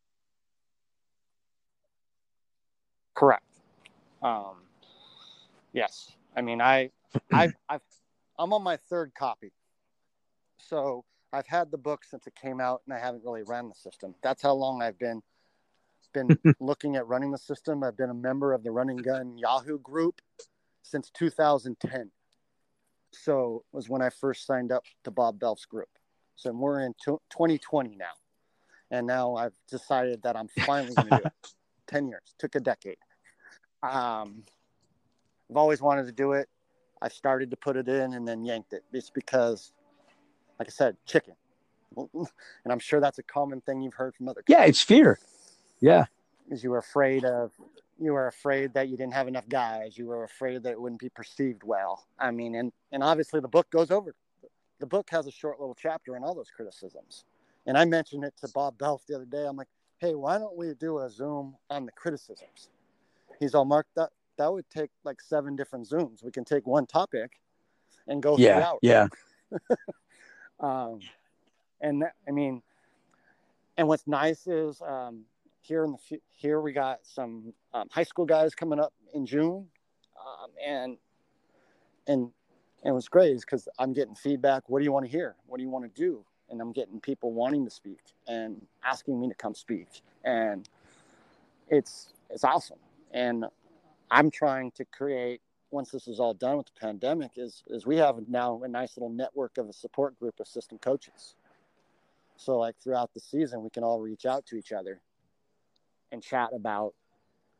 Correct. Um, yes. I mean, I, I, I've, I'm on my third copy, so I've had the book since it came out, and I haven't really ran the system. That's how long I've been been looking at running the system. I've been a member of the Run and Gun Yahoo group since 2010. So it was when I first signed up to Bob Belf's group. So we're in t- 2020 now, and now I've decided that I'm finally going to do it. 10 years took a decade. Um, I've always wanted to do it. I started to put it in and then yanked it. It's because, like I said, chicken. And I'm sure that's a common thing you've heard from other. People. Yeah, it's fear. Yeah. Is you were afraid of, you were afraid that you didn't have enough guys. You were afraid that it wouldn't be perceived well. I mean, and and obviously the book goes over. The book has a short little chapter on all those criticisms. And I mentioned it to Bob Belf the other day. I'm like, hey, why don't we do a Zoom on the criticisms? He's all marked that that would take like seven different Zooms. We can take one topic and go yeah, three hours. Yeah. um, and that, I mean, and what's nice is um, here in the here we got some um, high school guys coming up in June, um, and and and what's great is because I'm getting feedback. What do you want to hear? What do you want to do? And I'm getting people wanting to speak and asking me to come speak, and it's it's awesome. And I'm trying to create once this is all done with the pandemic is is we have now a nice little network of a support group of system coaches. So like throughout the season, we can all reach out to each other and chat about,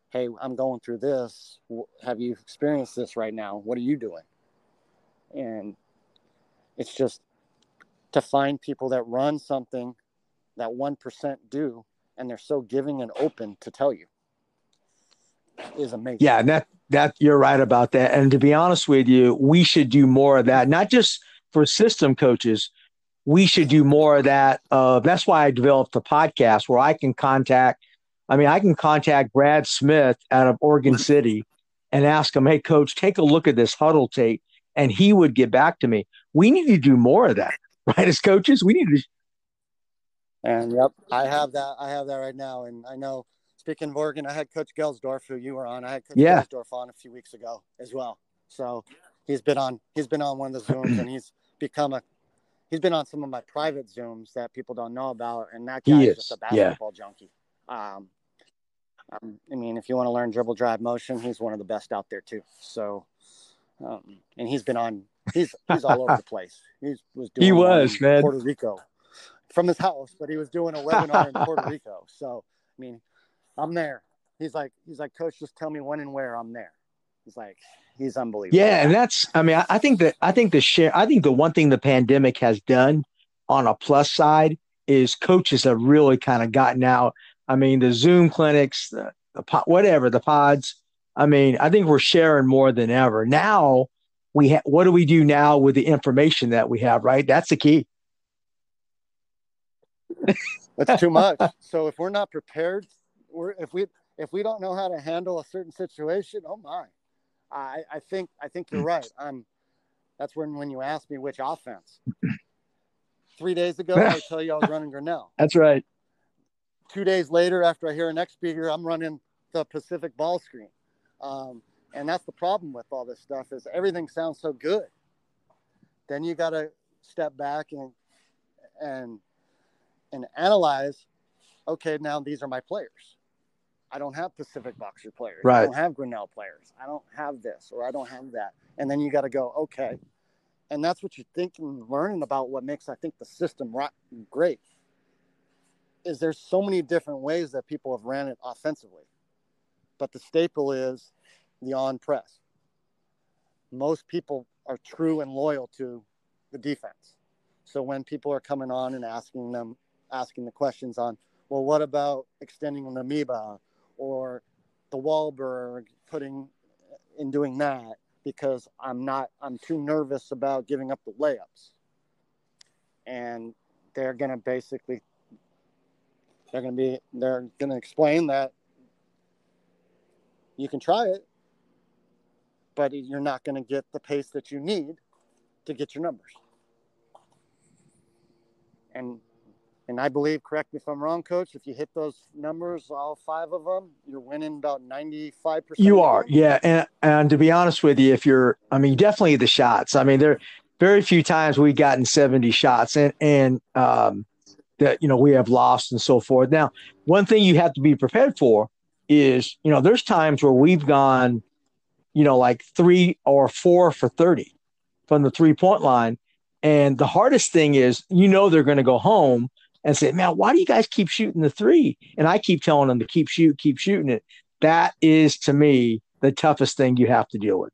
hey, I'm going through this. Have you experienced this right now? What are you doing? And it's just to find people that run something that 1% do and they're so giving and open to tell you is amazing. Yeah, that that you're right about that. And to be honest with you, we should do more of that, not just for system coaches. We should do more of that. Uh, that's why I developed the podcast where I can contact. I mean, I can contact Brad Smith out of Oregon City and ask him, "Hey, coach, take a look at this huddle tape," and he would get back to me. We need to do more of that, right? As coaches, we need to. And yep, I have that. I have that right now, and I know speaking of Oregon, I had Coach Gelsdorf, who you were on. I had Coach yeah. Gelsdorf on a few weeks ago as well. So he's been on. He's been on one of the zooms, and he's become a. He's been on some of my private zooms that people don't know about, and that guy is. is just a basketball yeah. junkie. Um, um, I mean, if you want to learn dribble drive motion, he's one of the best out there too. So, um, and he's been on. He's he's all over the place. He was doing he was man Puerto Rico from his house, but he was doing a webinar in Puerto Rico. So, I mean, I'm there. He's like, he's like, coach, just tell me when and where I'm there. He's like, he's unbelievable. Yeah, and that's, I mean, I, I think that I think the share, I think the one thing the pandemic has done on a plus side is coaches have really kind of gotten out. I mean, the Zoom clinics, the, the whatever, the pods. I mean, I think we're sharing more than ever. Now, we ha- what do we do now with the information that we have? Right, that's the key. That's too much. so if we're not prepared we're if we if we don't know how to handle a certain situation, oh my, I I think I think you're right. I'm. That's when when you ask me which offense. Three days ago, I tell you I was running Grinnell. That's right. Two days later, after I hear an next speaker, I'm running the Pacific ball screen. Um, and that's the problem with all this stuff is everything sounds so good. Then you got to step back and and and analyze. Okay, now these are my players I don't have Pacific Boxer players. Right. I don't have Grinnell players. I don't have this or I don't have that. And then you got to go, okay. And that's what you're thinking, learning about what makes, I think, the system great. Is there's so many different ways that people have ran it offensively. But the staple is the on press. Most people are true and loyal to the defense. So when people are coming on and asking them, asking the questions on, well, what about extending an amoeba? or the Walberg putting in doing that because I'm not I'm too nervous about giving up the layups. And they're gonna basically they're gonna be they're gonna explain that you can try it, but you're not gonna get the pace that you need to get your numbers. And and I believe, correct me if I'm wrong, coach, if you hit those numbers, all five of them, you're winning about 95%. You are. Yeah. And, and to be honest with you, if you're, I mean, definitely the shots. I mean, there very few times we've gotten 70 shots and, and, um, that, you know, we have lost and so forth. Now, one thing you have to be prepared for is, you know, there's times where we've gone, you know, like three or four for 30 from the three point line. And the hardest thing is, you know, they're going to go home and say, man, why do you guys keep shooting the three? And I keep telling them to keep shoot, keep shooting it. That is to me the toughest thing you have to deal with.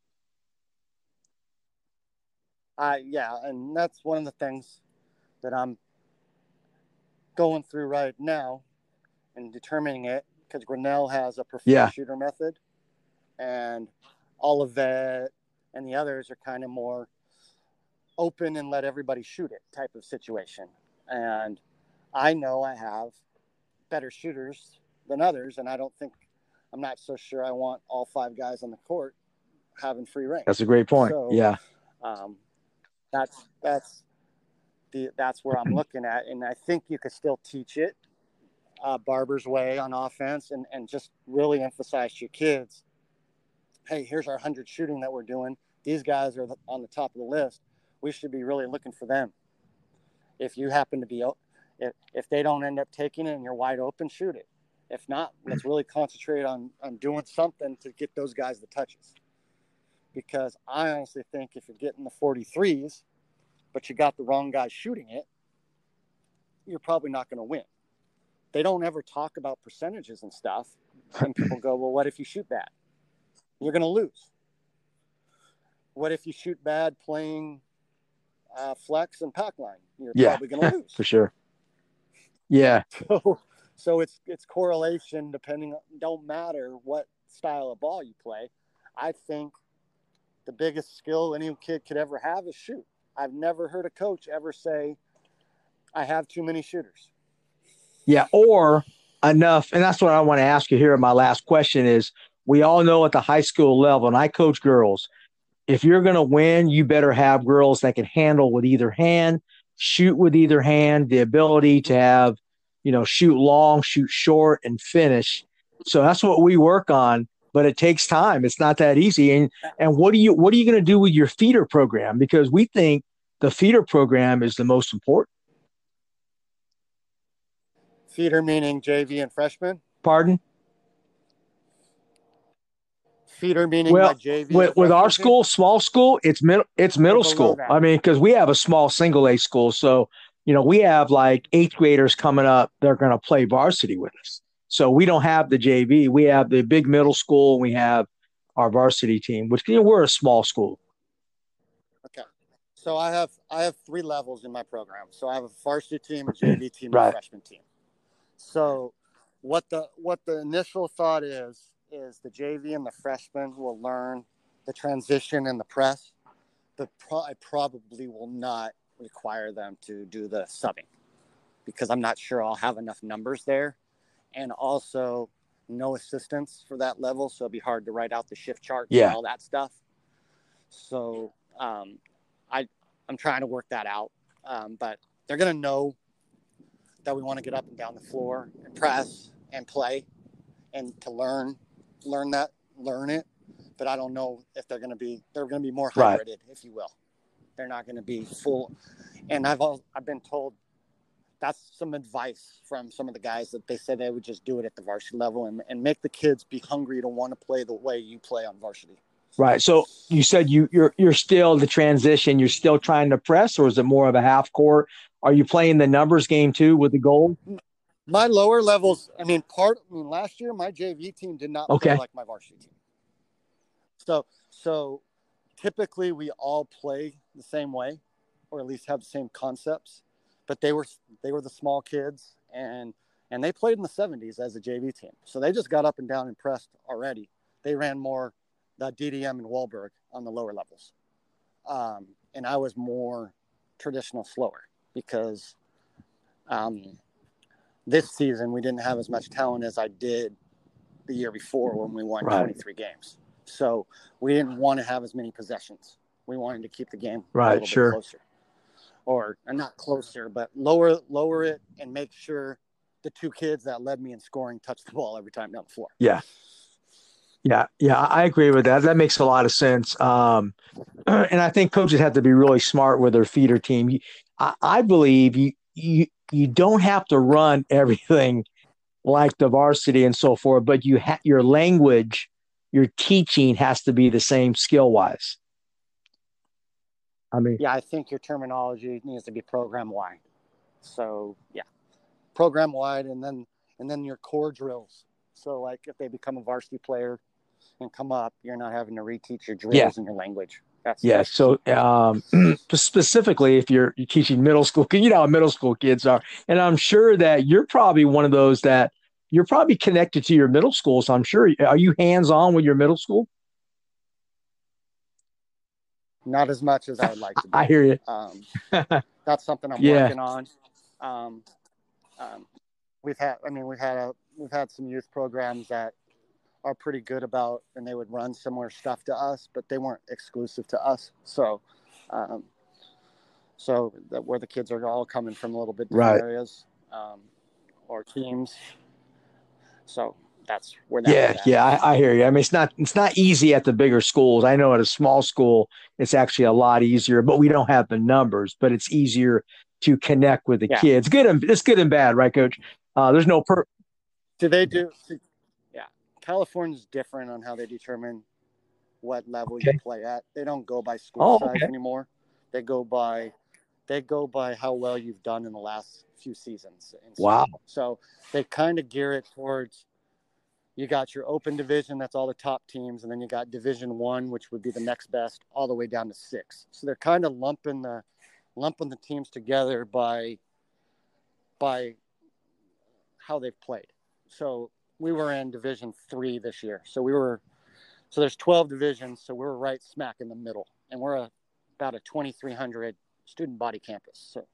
I yeah, and that's one of the things that I'm going through right now and determining it because Grinnell has a preferred Yeah. shooter method, and Olivet and the others are kind of more open and let everybody shoot it type of situation. And I know I have better shooters than others, and I don't think I'm not so sure I want all five guys on the court having free reign. That's a great point. So- yeah. Um, that's that's the that's where I'm looking at, and I think you could still teach it uh, Barber's way on offense, and and just really emphasize to your kids, hey, here's our hundred shooting that we're doing. These guys are on the top of the list. We should be really looking for them. If you happen to be, if if they don't end up taking it and you're wide open, shoot it. If not, let's really concentrate on on doing something to get those guys the touches because I honestly think if you're getting the 43s, but you got the wrong guy shooting it, you're probably not going to win. They don't ever talk about percentages and stuff. And people go, well, what if you shoot bad? You're going to lose. What if you shoot bad playing uh, flex and pack line? You're Yeah. probably going to lose. For sure. Yeah. So, so it's it's correlation depending. Don't matter what style of ball you play. I think the biggest skill any kid could ever have is shoot. I've never heard a coach ever say, "I have too many shooters." Yeah, or enough. And that's what I want to ask you here. My last question is we all know at the high school level, and I coach girls, if you're going to win, you better have girls that can handle with either hand, shoot with either hand, the ability to have, you know, shoot long, shoot short, and finish. So that's what we work on. But it takes time. It's not that easy. And and what do you what are you going to do with your feeder program? Because we think the feeder program is the most important. Feeder meaning JV and freshman. Pardon? Feeder meaning Well, JV. with, with our school, small school, it's middle, it's middle school. that. I mean, because we have a small single A school, so you know we have like eighth graders coming up. They're going to play varsity with us. So we don't have the JV. We have the big middle school. and We have our varsity team, which you know, we're a small school. Okay. So I have I have three levels in my program. So I have a varsity team, a JV team, and Right. a freshman team. So what the what the initial thought is is the JV and the freshmen will learn the transition and the press, but pro- I probably will not require them to do the subbing because I'm not sure I'll have enough numbers there, and also no assistance for that level, so it'd be hard to write out the shift charts Yeah. and all that stuff. So um, I I'm trying to work that out, um, but they're gonna know that we want to get up and down the floor and press and play, and to learn learn that learn it. But I don't know if they're gonna be they're gonna be more Right. hybrided, if you will. They're not gonna be full. And I've al- I've been told that's some advice from some of the guys that they said they would just do it at the varsity level and, and make the kids be hungry to want to play the way you play on varsity. Right. So you said you you're you're still the transition. You're still trying to press, or is it more of a half court? Are you playing the numbers game too with the goal? My lower levels, I mean, part. I mean, last year my JV team did not Okay. play like my varsity team. So, so typically we all play the same way, or at least have the same concepts. But they were they were the small kids, and and they played in the '70s as a JV team. So they just got up and down and pressed already. They ran more the DDM and Walberg on the lower levels, um, and I was more traditional slower because. Um, this season we didn't have as much talent as I did the year before when we won Right. 23 games. So we didn't want to have as many possessions. We wanted to keep the game Right, sure. closer, or uh, not closer, but lower lower it and make sure the two kids that led me in scoring touch the ball every time down the floor. Yeah. Yeah, yeah, I I agree with that. That makes a lot of sense. Um, and I think coaches have to be really smart with their feeder team. I, I believe you you you don't have to run everything like the varsity and so forth, but you ha- your language, your teaching has to be the same skill wise. I mean, Yeah, I think your terminology needs to be program wide. So yeah, program wide, and then and then your core drills. So like if they become a varsity player and come up, you're not having to reteach your drills Yeah. and your language. That's Yeah. So um, specifically, if you're, you're teaching middle school, you know how middle school kids are, and I'm sure that you're probably one of those that you're probably connected to your middle school. So I'm sure, are you hands on with your middle school? not as much as I would like to. Be. I hear you. Um, that's something I'm Yeah. working on. Um, um, we've had, I mean, we've had a, we've had some youth programs that are pretty good about, and they would run similar stuff to us, but they weren't exclusive to us. So, um, so that where the kids are all coming from a little bit different Right. areas, um, or teams. So that's where that Yeah, yeah, I, I hear you. I mean, it's not it's not easy at the bigger schools. I know at a small school, it's actually a lot easier, but we don't have the numbers. But it's easier to connect with the Yeah. kids. Good and it's good and bad, right, Coach? Uh, there's no per. Do they do? California's different on how they determine what level Okay. you play at. They don't go by school Oh, size okay. anymore. They go by they go by how well you've done in the last few seasons. Wow. So they kind of gear it towards you got your open division, that's all the top teams, and then you got division one, which would be the next best, all the way down to six. So they're kind of lumping the lumping the teams together by by how they've played. So we were in division three this year. So we were so there's 12 divisions, so we're right smack in the middle. And we're a, about a 2300 student body campus. So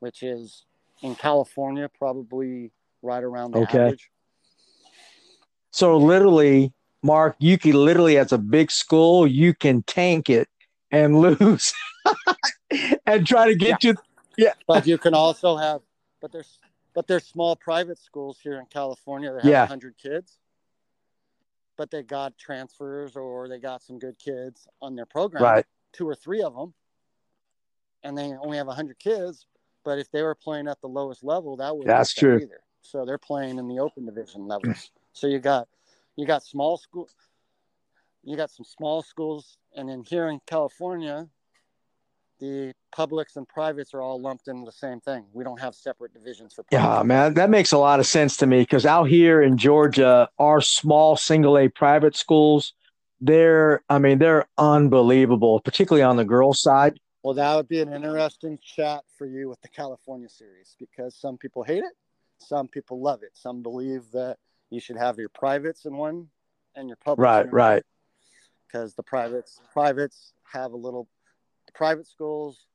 which is in California probably right around the Okay. average. So literally, Marc, you can literally, as a big school, you can tank it and lose, and try to get you. Yeah, but you can also have but there's but there's small private schools here in california that have Yeah. 100 kids. But they got transfers or they got some good kids on their program. Right. two or three of them and they only have 100 kids. But if they were playing at the lowest level that would That's true. either. So they're playing in the open division levels. So you got you got small school you got some small schools. And then here in california the publics and privates are all lumped into the same thing. We don't have separate divisions for Yeah, man, that makes a lot of sense to me because out here in Georgia, our small single A private schools, they're, I mean, they're unbelievable, particularly on the girls' side. Well, that would be an interesting chat for you with the California series because some people hate it, some people love it. Some believe that you should have your privates in one and your publics Right, right. because the privates privates have a little private schools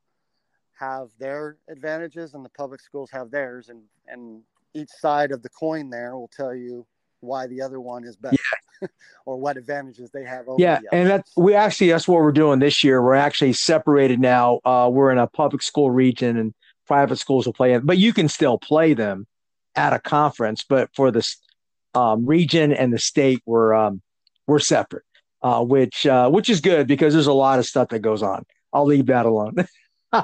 have their advantages and the public schools have theirs and and each side of the coin there will tell you why the other one is better or what advantages they have over Yeah, the and that's we actually that's what we're doing this year. We're actually separated now. Uh, we're in a public school region, and private schools will play it, but you can still play them at a conference. But for the um, region and the state, we're um, we're separate, uh, which uh, which is good because there's a lot of stuff that goes on. I'll leave that alone.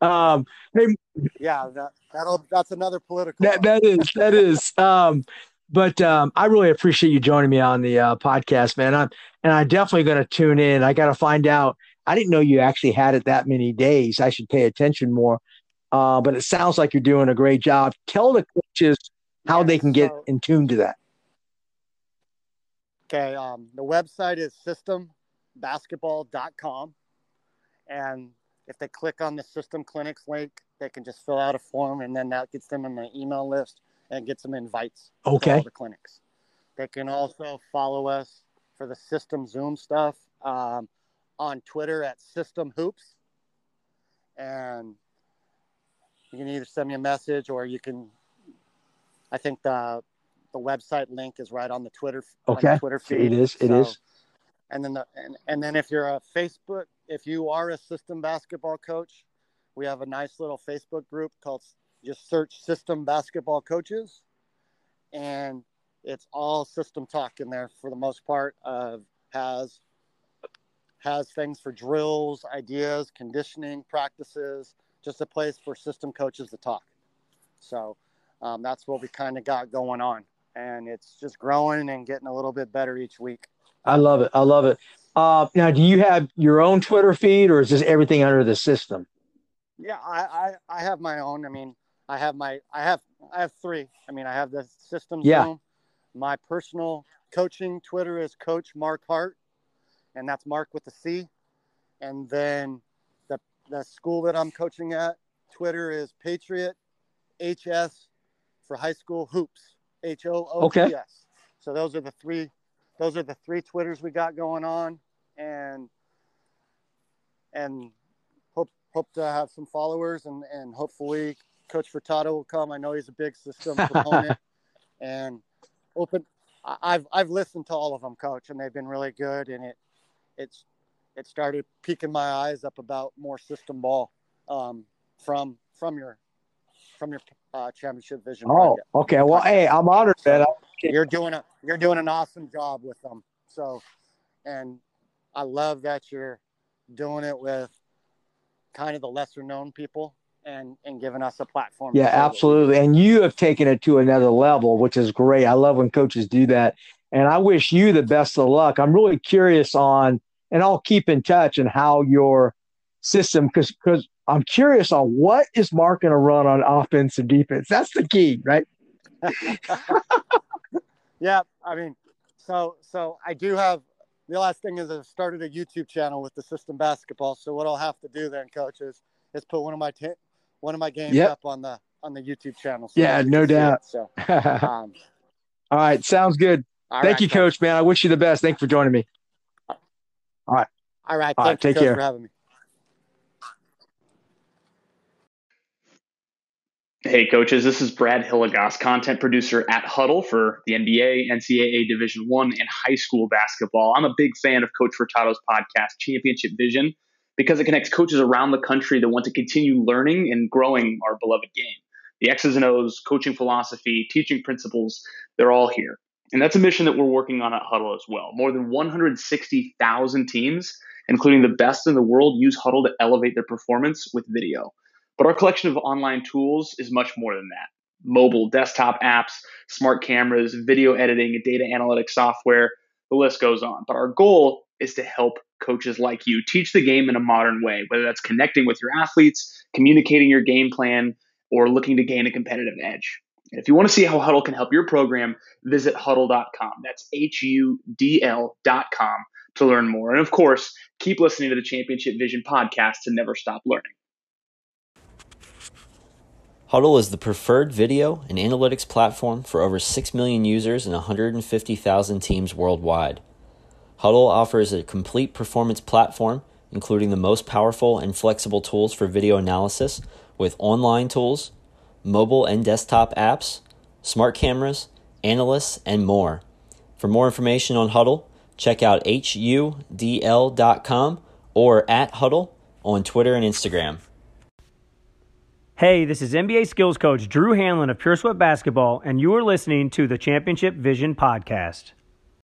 um, hey, yeah that that'll that's another political that that is that is. Um, but um, I really appreciate you joining me on the uh, podcast, man. I'm and I'm definitely going to tune in. I got to find out. I didn't know you actually had it that many days. I should pay attention more. Uh, but it sounds like you're doing a great job. Tell the coaches how Yeah, they can get in tune to that. Okay, um, the website is systembasketball.com. And if they click on the System Clinics link, they can just fill out a form and then that gets them in the email list and gets them invites to Okay. the clinics. They can also follow us for the System Zoom stuff um, on Twitter at System Hoops. And you can either send me a message or you can, I think the the website link is right on the Twitter on the Okay. Twitter feed. It is. It So- is. And then the and, and then if you're a Facebook, if you are a system basketball coach, we have a nice little Facebook group called just search system basketball coaches, and it's all system talk in there for the most part. Of has has things for drills, ideas, conditioning practices, just a place for system coaches to talk. So um, that's what we kind of got going on, and it's just growing and getting a little bit better each week. I love it. I love it. Uh, now, do you have your own Twitter feed, or is this everything under the system? Yeah, I, I, I have my own. I mean, I have my I have I have three. I mean, I have the system Yeah. Zoom. My personal coaching Twitter is Coach Marc Hart, and that's Marc with the C. And then the the school that I'm coaching at, Twitter is Patriot HS for high school hoops. H O O P S. Okay. So those are the three those are the three Twitters we got going on and and hope hope to have some followers and and hopefully Coach Furtado will come. I know he's a big system proponent and open I've I've listened to all of them, coach, and they've been really good and it it's it started piquing my eyes up about more system ball um, from from your from your uh, championship vision. Oh, project. okay. Well, hey, I'm honored that. You're doing a you're doing an awesome job with them. So, and I love that you're doing it with kind of the lesser known people and and giving us a platform. Yeah, absolutely. And you have taken it to another level, which is great. I love when coaches do that. And I wish you the best of luck. I'm really curious on, and I'll keep in touch and how your system, because because I'm curious on what is Marc going to run on offense and defense. That's the key, right? Yeah, I mean, so so I do have the last thing is I started a YouTube channel with the system basketball. So what I'll have to do then, coach, is is put one of my ta- one of my games Yep. up on the on the YouTube channel. so Yeah, no see it. doubt. So All um, right, sounds good. all Thank right, you, coach, man. I wish you the best. Thanks for joining me. All right, All right, thank you, take care. for having me. Hey, coaches, this is Brad Hilligoss, content producer at Hudl for the NBA, NCAA Division One, and high school basketball. I'm a big fan of Coach Furtado's podcast, Championship Vision, because it connects coaches around the country that want to continue learning and growing our beloved game. The X's and O's, coaching philosophy, teaching principles, they're all here. And that's a mission that we're working on at Hudl as well. More than 160,000 teams, including the best in the world, use Hudl to elevate their performance with video. But our collection of online tools is much more than that. Mobile, desktop apps, smart cameras, video editing, and data analytics software, the list goes on. But our goal is to help coaches like you teach the game in a modern way, whether that's connecting with your athletes, communicating your game plan, or looking to gain a competitive edge. And if you want to see how Hudl can help your program, visit hudl.com. That's H U D L.com to learn more. And of course, keep listening to the Championship Vision podcast to never stop learning. Hudl is the preferred video and analytics platform for over 6 million users and 150,000 teams worldwide. Hudl offers a complete performance platform, including the most powerful and flexible tools for video analysis, with online tools, mobile and desktop apps, smart cameras, analysts, and more. For more information on Hudl, check out hudl.com or at Hudl on Twitter and Instagram. Hey, this is NBA skills coach Drew Hanlen of Pure Sweat Basketball, and you are listening to the Championship Vision Podcast.